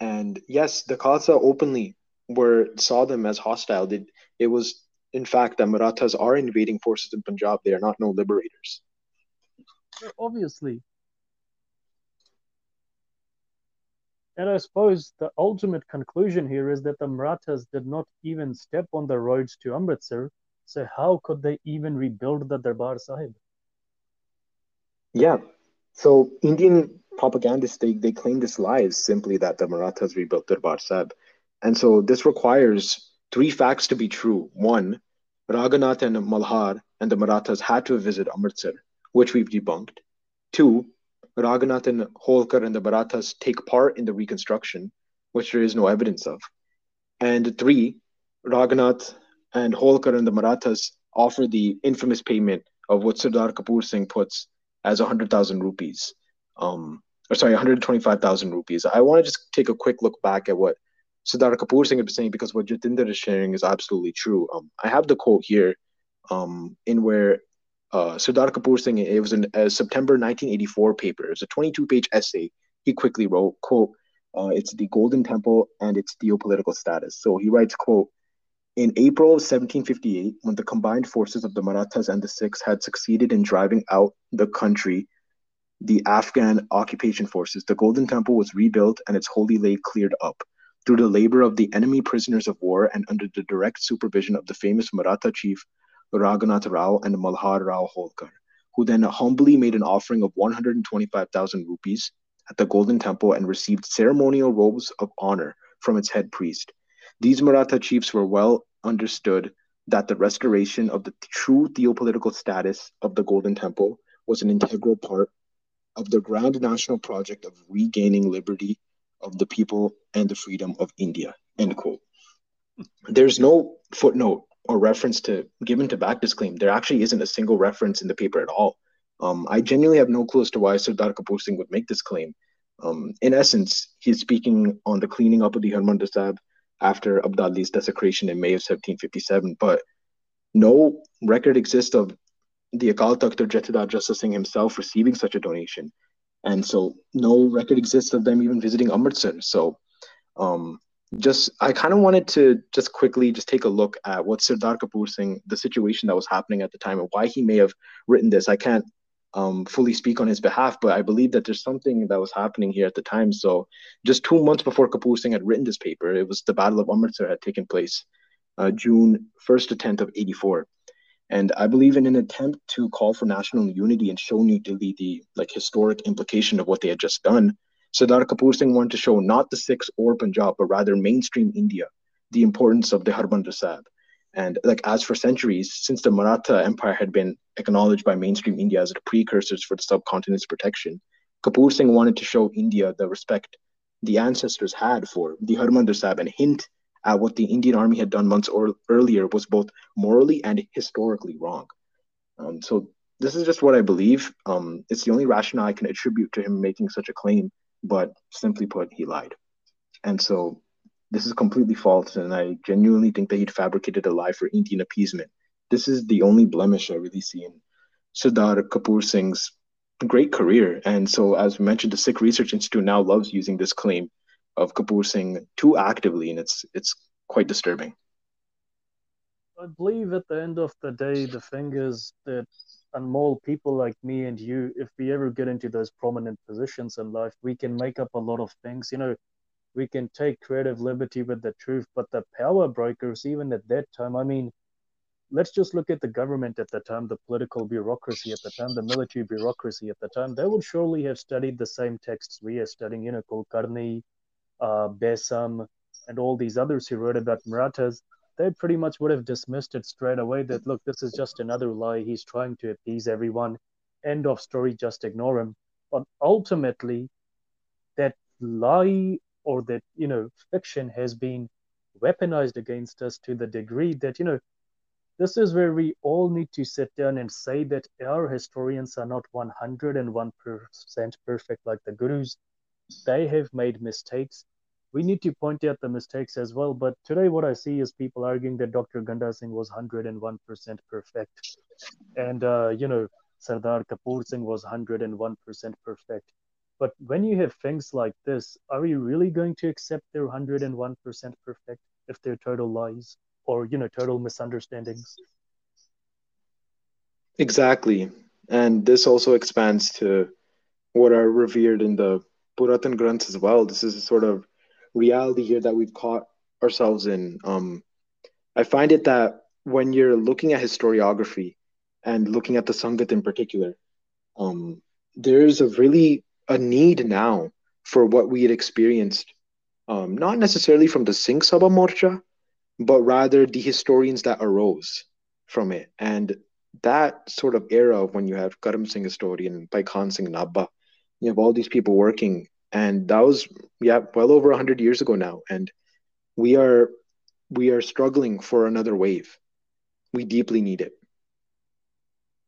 And yes, the Khalsa openly were saw them as hostile. It, it was in fact that Marathas are invading forces in Punjab. They are not no liberators. Obviously. And I suppose the ultimate conclusion here is that the Marathas did not even step on the roads to Amritsar. So how could they even rebuild the Darbar Sahib? Yeah. So Indian propagandists they, they claim this lie is simply that the Marathas rebuilt Darbar Sahib. And so this requires three facts to be true. One, Raghunath and Malhar and the Marathas had to visit Amritsar which we've debunked. Two, Raghunath and Holkar and the Marathas take part in the reconstruction, which there is no evidence of. And three, Raghunath and Holkar and the Marathas offer the infamous payment of what Sardar Kapoor Singh puts as 100,000 rupees. Um, or sorry, 125,000 rupees. I want to just take a quick look back at what Sardar Kapoor Singh is saying because what Jatinder is sharing is absolutely true. Um, I have the quote here um, in where uh, Sardar Kapoor Singh, it was in a September 1984 paper. It's a 22-page essay. He quickly wrote, quote, uh, it's the Golden Temple and its geopolitical status. So he writes, quote, in April of 1758, when the combined forces of the Marathas and the Sikhs had succeeded in driving out the country, the Afghan occupation forces, the Golden Temple was rebuilt and its holy lake cleared up. Through the labor of the enemy prisoners of war and under the direct supervision of the famous Maratha chief Raghunath Rao and Malhar Rao Holkar, who then humbly made an offering of 125,000 rupees at the Golden Temple and received ceremonial robes of honor from its head priest. These Maratha chiefs were well understood that the restoration of the true theopolitical status of the Golden Temple was an integral part of the grand national project of regaining liberty of the people and the freedom of India. End quote. There's no footnote or reference to given to back this claim. There actually isn't a single reference in the paper at all. Um, I genuinely have no clue as to why Sardar Kapoor Singh would make this claim. Um, in essence, he's speaking on the cleaning up of the Harmandir Sahib after Abdali's desecration in May of 1757, but no record exists of the Akal Takht or Jassa Singh himself receiving such a donation. And so no record exists of them even visiting Amritsar. So um, just I kind of wanted to just quickly just take a look at what Sardar Kapoor Singh, the situation that was happening at the time, and why he may have written this. I can't um, fully speak on his behalf, but I believe that there's something that was happening here at the time. So, just two months before Kapoor Singh had written this paper, it was the Battle of Amritsar had taken place, uh, June 1st to 10th of 84. And I believe in an attempt to call for national unity and show New Delhi the like historic implication of what they had just done, Sardar Kapoor Singh wanted to show not the Sikhs or Punjab, but rather mainstream India, the importance of the Harmandir Sahib. And like as for centuries, since the Maratha Empire had been acknowledged by mainstream India as the precursors for the subcontinent's protection, Kapoor Singh wanted to show India the respect the ancestors had for the Harmandir Sahib and hint at what the Indian army had done months or, earlier was both morally and historically wrong. Um, so this is just what I believe. Um, it's the only rationale I can attribute to him making such a claim, but simply put, he lied. And so this is completely false, and I genuinely think that he'd fabricated a lie for Indian appeasement. This is the only blemish I really see in Sardar Kapoor Singh's great career. And so, as we mentioned, the Sikh Research Institute now loves using this claim of Kapoor Singh too actively, and it's it's quite disturbing. I believe at the end of the day, the thing is that Anmol, people like me and you, if we ever get into those prominent positions in life, we can make up a lot of things. You know, we can take creative liberty with the truth, but the power brokers, even at that time, I mean, let's just look at the government at the time, the political bureaucracy at the time, the military bureaucracy at the time. They would surely have studied the same texts we are studying, you know, Kulkarni, uh, Besam, and all these others who wrote about Marathas, they pretty much would have dismissed it straight away that, look, this is just another lie. He's trying to appease everyone. End of story, just ignore him. But ultimately, that lie or that, you know, fiction has been weaponized against us to the degree that, you know, this is where we all need to sit down and say that our historians are not 101% perfect like the gurus they have made mistakes. We need to point out the mistakes as well. But today, what I see is people arguing that Dr. Ganda Singh was 101% perfect. And, uh, you know, Sardar Kapoor Singh was 101% perfect. But when you have things like this, are we really going to accept they're 101% perfect if they're total lies or, you know, total misunderstandings? Exactly. And this also expands to what are revered in the Puratan Granth as well. This is a sort of reality here that we've caught ourselves in. Um, I find it that when you're looking at historiography and looking at the Sangat in particular, um, there's a really a need now for what we had experienced, um, not necessarily from the Singh Sabha Morcha, but rather the historians that arose from it. And that sort of era of when you have Karam Singh historian, Bhai Singh Nabha, you have all these people working. And that was yeah well over 100 years ago now. And we are we are struggling for another wave. We deeply need it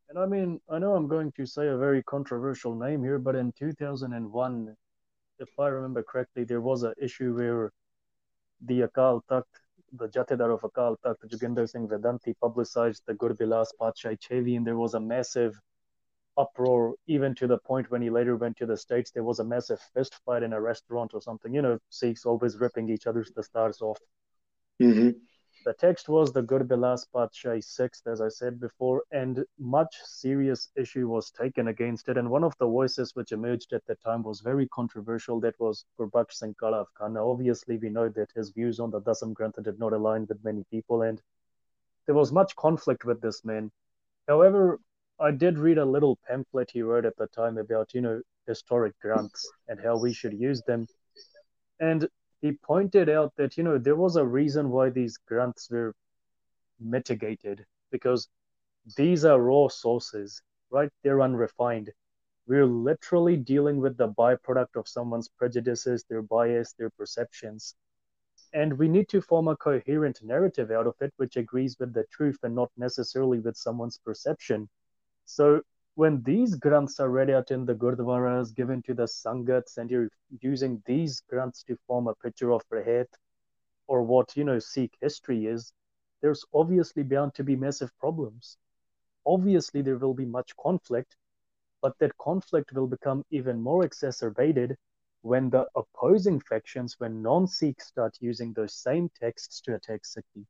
and i mean i know i'm going to say a very controversial name here but in 2001 if i remember correctly there was an issue where the akal takht the Jathedar of Akal Takht, Joginder Singh Vedanti, publicized the Gurbilas Patshai Chevi, and there was a massive uproar, even to the point when he later went to the States, there was a massive fist fight in a restaurant or something. You know, Sikhs always ripping each other's the stars off. Mm-hmm. The text was the Gurbilas Patshai 6th, as I said before, and much serious issue was taken against it. And one of the voices which emerged at the time was very controversial. That was Gurbaksh Singh Kala Afghana. Now, obviously, we know that his views on the Dasam Granth did not align with many people, and there was much conflict with this man. However, I did read a little pamphlet he wrote at the time about, you know, historic granths and how we should use them. And he pointed out that, you know, there was a reason why these granths were mitigated because these are raw sources, right? They're unrefined. We're literally dealing with the byproduct of someone's prejudices, their bias, their perceptions. And we need to form a coherent narrative out of it which agrees with the truth and not necessarily with someone's perception. So when these granths are read out in the gurdwaras, given to the sangats, and you're using these granths to form a picture of Rahat or what you know Sikh history is, there's obviously bound to be massive problems. Obviously, there will be much conflict, but that conflict will become even more exacerbated when the opposing factions, when non-Sikhs start using those same texts to attack Sikhi.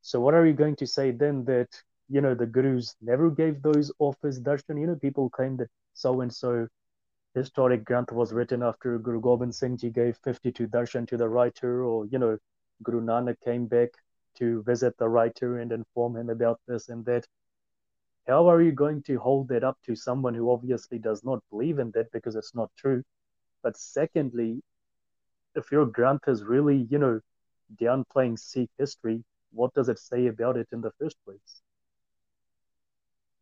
So, what are you going to say then that you know the gurus never gave those office darshan you know people claim that so and so historic granth was written after guru gobind singh ji gave 52 darshan to the writer or you know guru nanak came back to visit the writer and inform him about this and that. How are you going to hold that up to someone who obviously does not believe in that because it's not true? But secondly, if your Granth is really, you know, downplaying Sikh history, what does it say about it in the first place?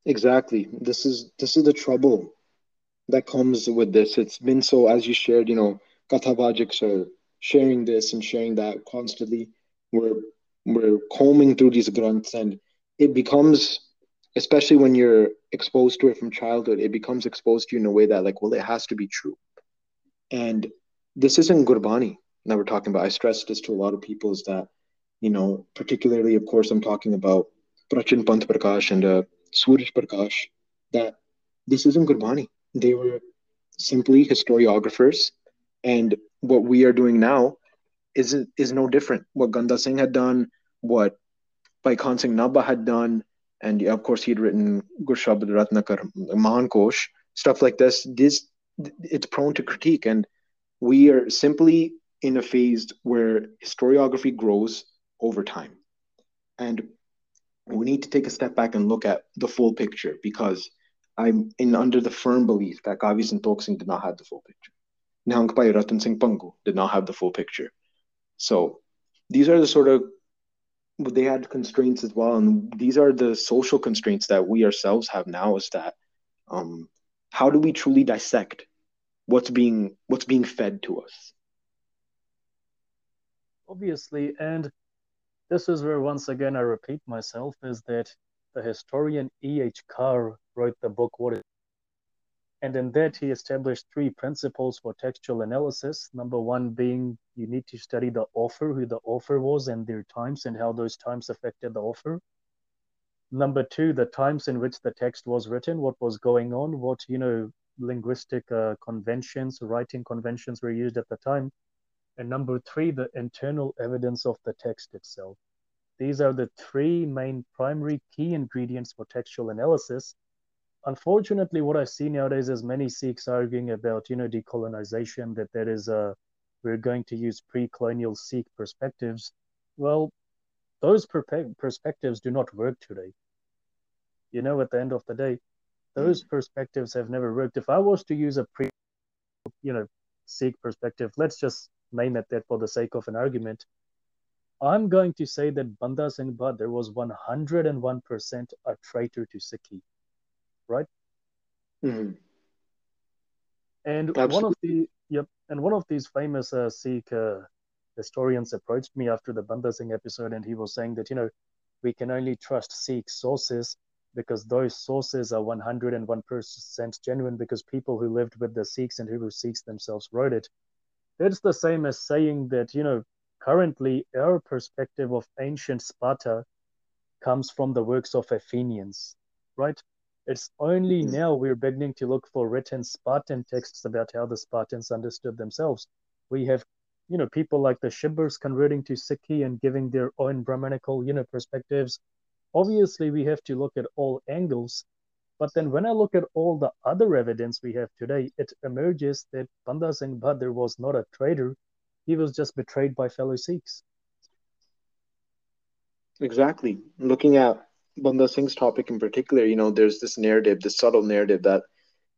Exactly. This is this is the trouble that comes with this. It's been so, as you shared, you know, Kathavachaks are sharing this and sharing that constantly. We're we're combing through these granths and it becomes especially when you're exposed to it from childhood, it becomes exposed to you in a way that like, well, it has to be true. And this isn't Gurbani that we're talking about. I stress this to a lot of people is that, you know, particularly, of course, I'm talking about Prachin Panth Prakash and uh, Suraj Prakash, that this isn't Gurbani. They were simply historiographers. And what we are doing now is, is no different. What Ganda Singh had done, what Bhai Singh Nabha had done, and of course he'd written Gurshabd Ratnakar, Mahankosh, stuff like this. This it's prone to critique, and we are simply in a phase where historiography grows over time, and we need to take a step back and look at the full picture because I'm in under the firm belief that Kavi Santokh Singh did not have the full picture. Nihangpai Ratan Singh Bhangu did not have the full picture. So these are the sort of they had constraints as well, and these are the social constraints that we ourselves have now. Is that um, how do we truly dissect what's being what's being fed to us? Obviously, and this is where once again I repeat myself: is that the historian E. H. Carr wrote the book What is and in that, he established three principles for textual analysis. Number one being you need to study the author, who the author was, and their times, and how those times affected the author. Number two, the times in which the text was written, what was going on, what, you know, linguistic uh, conventions, writing conventions were used at the time. And number three, the internal evidence of the text itself. These are the three main primary key ingredients for textual analysis unfortunately, what I see nowadays is many Sikhs arguing about, you know, decolonization, that that is a, we're going to use pre-colonial Sikh perspectives. Well, those per- perspectives do not work today. You know, at the end of the day, those hmm. perspectives have never worked. If I was to use a pre, you know, Sikh perspective, let's just name it that for the sake of an argument. I'm going to say that Banda Singh Bahadur was 101% a traitor to Sikhi right? Mm-hmm. And Absolutely. one of the yep, and one of these famous uh, Sikh uh, historians approached me after the Banda Singh episode, and he was saying that you know we can only trust Sikh sources because those sources are 101% genuine because people who lived with the Sikhs and who were Sikhs themselves wrote it. It's the same as saying that, you know, currently our perspective of ancient Sparta comes from the works of Athenians, right? It's only hmm. now we're beginning to look for written Spartan texts about how the Spartans understood themselves. We have, you know, people like the Shibbers converting to Sikhi and giving their own Brahmanical, you know, perspectives. Obviously, we have to look at all angles. But then when I look at all the other evidence we have today, it emerges that Banda Singh was not a traitor. He was just betrayed by fellow Sikhs. Exactly. Looking at Banda Singh's topic in particular, you know, there's this narrative, this subtle narrative that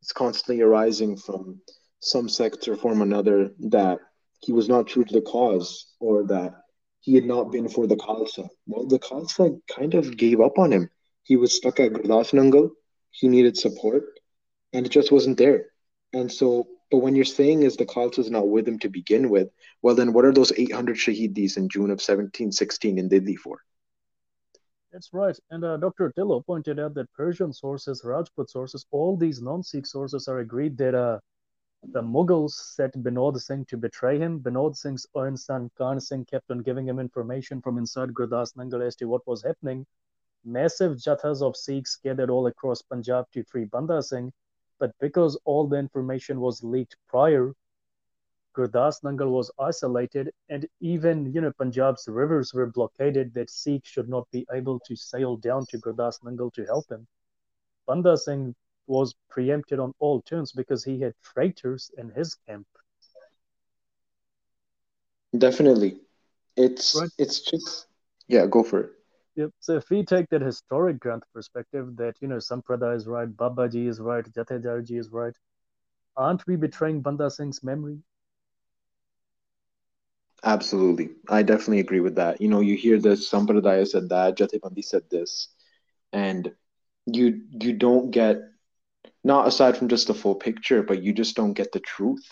is constantly arising from some sect or from another that he was not true to the cause or that he had not been for the Khalsa. Well, the Khalsa kind of gave up on him. He was stuck at Gurdas Nangal. He needed support, and it just wasn't there. And so, but when you're saying is the Khalsa is not with him to begin with, well, then what are those 800 Shahidis in June of 1716 in Delhi for? That's right. And uh, Dr. Tillo pointed out that Persian sources, Rajput sources, all these non-Sikh sources are agreed that uh, the Mughals set Binod Singh to betray him. Binod Singh's own son, Khan Singh, kept on giving him information from inside Gurdas Nangal as to what was happening. Massive jathas of Sikhs gathered all across Punjab to free Banda Singh. But because all the information was leaked prior, Gurdas Nangal was isolated, and even you know Punjab's rivers were blockaded that Sikhs should not be able to sail down to Gurdas Nangal to help him. Banda Singh was preempted on all turns because he had traitors in his camp. Definitely, it's right. it's just Yeah, go for it. Yep. So if we take that historic Granth perspective, that you know Sampradaya is right, Babaji is right, Jathedarji is right, aren't we betraying Banda Singh's memory? Absolutely. I definitely agree with that. You know, you hear this, Sampradaya said that, Jathebandi said this, and you you don't get not aside from just the full picture, but you just don't get the truth.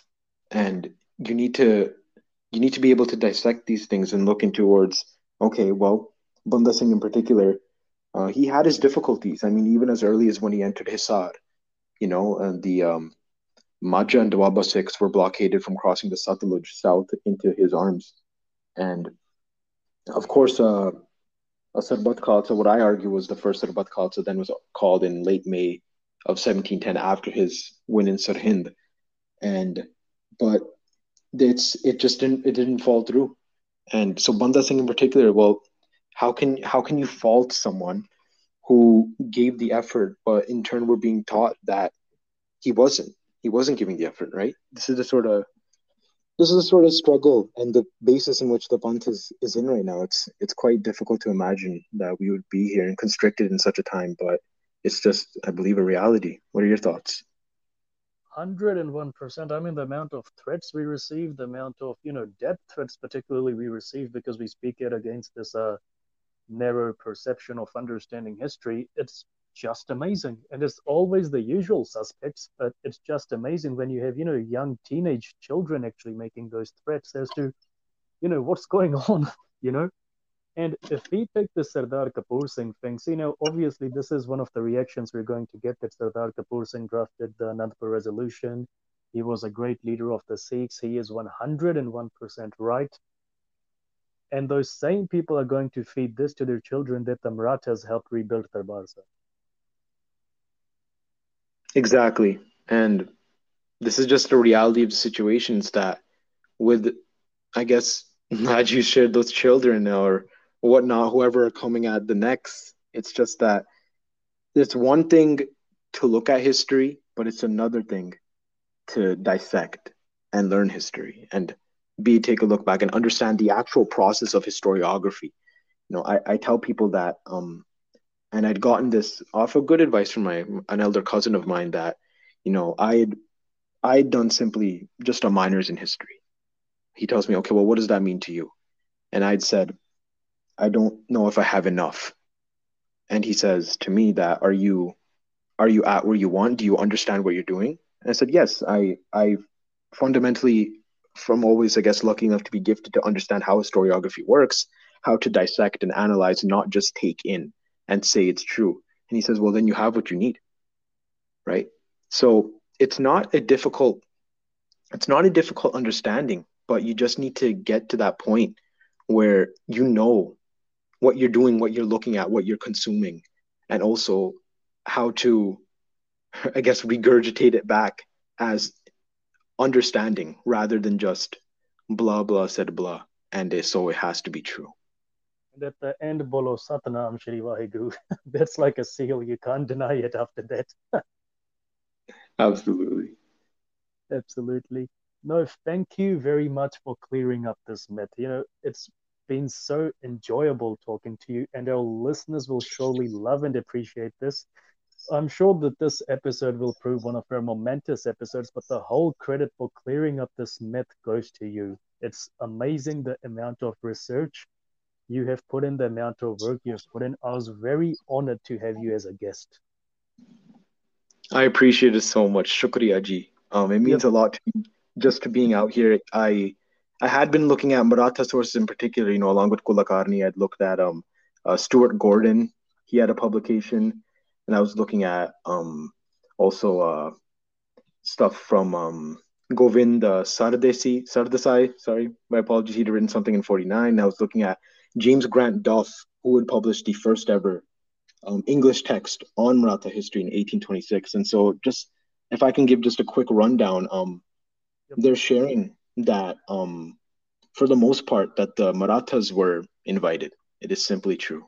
And you need to you need to be able to dissect these things and look into towards, okay, well, Banda Singh in particular, uh, he had his difficulties. I mean, even as early as when he entered Hisar, you know, and the um, Majha and Doaba Sikhs were blockaded from crossing the Satluj south into his arms. And of course, uh, a Sarbat Khalsa, what I argue was the first Sarbat Khalsa, then was called in late May of 1710 after his win in Sirhind. And, but it's, it just didn't, it didn't fall through. And so Banda Singh in particular, well, how can, how can you fault someone who gave the effort, but in turn were being taught that he wasn't? he wasn't giving the effort, right? This is the sort of this is the sort of struggle and the basis in which the Panth is, is in right now. It's it's quite difficult to imagine that we would be here and constricted in such a time, but it's just, I believe, a reality. What are your thoughts? 101%. I mean, the amount of threats we receive, the amount of, you know, death threats, particularly we receive because we speak it against this uh, narrow perception of understanding history, it's just amazing. And it's always the usual suspects, but it's just amazing when you have, you know, young teenage children actually making those threats as to, you know, what's going on, you know? And if we take the Sardar Kapoor Singh thing, you know, obviously this is one of the reactions we're going to get that Sardar Kapoor Singh drafted the Anandpur resolution. He was a great leader of the Sikhs. He is 101% right. And those same people are going to feed this to their children that the Marathas helped rebuild Darbar Sahib. Exactly. And this is just the reality of the situations that with I guess as you shared those children or whatnot, whoever are coming at the next, it's just that it's one thing to look at history, but it's another thing to dissect and learn history and be take a look back and understand the actual process of historiography. You know, I, I tell people that um and I'd gotten this off of good advice from my an elder cousin of mine that, you know, I'd I'd done simply just a minors in history. He tells me, okay, well, what does that mean to you? And I'd said, I don't know if I have enough. And he says to me that, are you are you at where you want? Do you understand what you're doing? And I said, yes, I I fundamentally from always, I guess, lucky enough to be gifted to understand how historiography works, how to dissect and analyze, not just take in and say it's true. And he says, well, then you have what you need. Right. So it's not a difficult, it's not a difficult understanding, but you just need to get to that point where you know what you're doing, what you're looking at, what you're consuming, and also how to, I guess, regurgitate it back as understanding rather than just blah, blah, said blah. And so it has to be true. At the end bolo satnam shri vaheguru that's like a seal. You can't deny it after that. Absolutely. Absolutely. No thank you very much for clearing up this myth. You know it's been so enjoyable talking to you and our listeners will surely love and appreciate this i'm sure that this episode will prove one of our momentous episodes but the whole credit for clearing up this myth goes to you it's amazing the amount of research you have put in the amount of work you have put in. I was very honored to have you as a guest. I appreciate it so much. Shukriya ji. Um, it means yep. a lot to me just to being out here. I I had been looking at Maratha sources in particular, you know, along with Kulkarni. I'd looked at um uh, Stuart Gordon. He had a publication, and I was looking at um also uh stuff from um Govind uh, Sardesi Sardesai. Sorry, my apologies. He'd written something in '49. I was looking at James Grant Duff, who had published the first ever um, English text on Maratha history in 1826. And so, just if I can give just a quick rundown, um, they're sharing that um, for the most part that the Marathas were invited. It is simply true.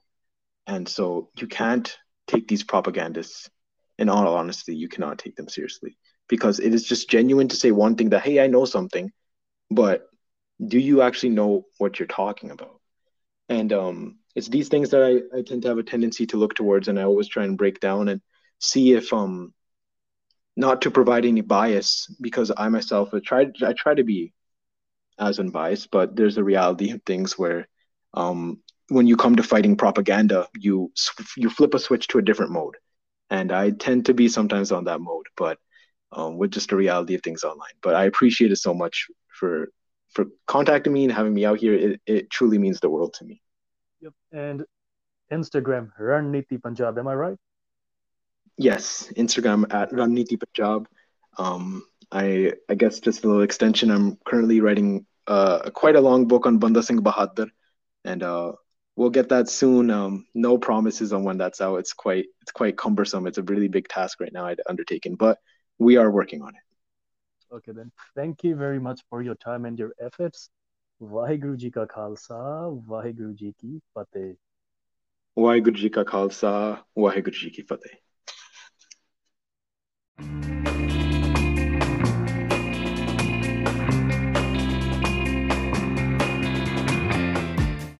And so you can't take these propagandists, in all honesty, you cannot take them seriously because it is just genuine to say one thing that, hey, I know something, but do you actually know what you're talking about? and um, it's these things that I, I tend to have a tendency to look towards, and I always try and break down and see if um, not to provide any bias because I myself I try I try to be as unbiased, but there's a reality of things where um, when you come to fighting propaganda, you you flip a switch to a different mode, and I tend to be sometimes on that mode, but um, with just the reality of things online. But I appreciate it so much for for contacting me and having me out here. It, it truly means the world to me. Yep. And Instagram, Ranneeti Punjab, am I right? Yes, Instagram at Ranneeti Punjab. Um, I I guess just a little extension. I'm currently writing uh, quite a long book on Banda Singh Bahadur, and uh, we'll get that soon. Um, no promises on when that's out. It's quite it's quite cumbersome. It's a really big task right now I'd undertaken, but we are working on it. Okay then. Thank you very much for your time and your efforts. Waheguru ji ਕਾ ਖਾਲਸਾ ਵਾਹਿਗੁਰੂ ਜੀ ਕੀ ਫਤਿਹ ਵਾਹਿਗੁਰੂ ਜੀ ਕਾ ਖਾਲਸਾ ਵਾਹਿਗੁਰੂ ਜੀ ਕੀ ਫਤਿਹ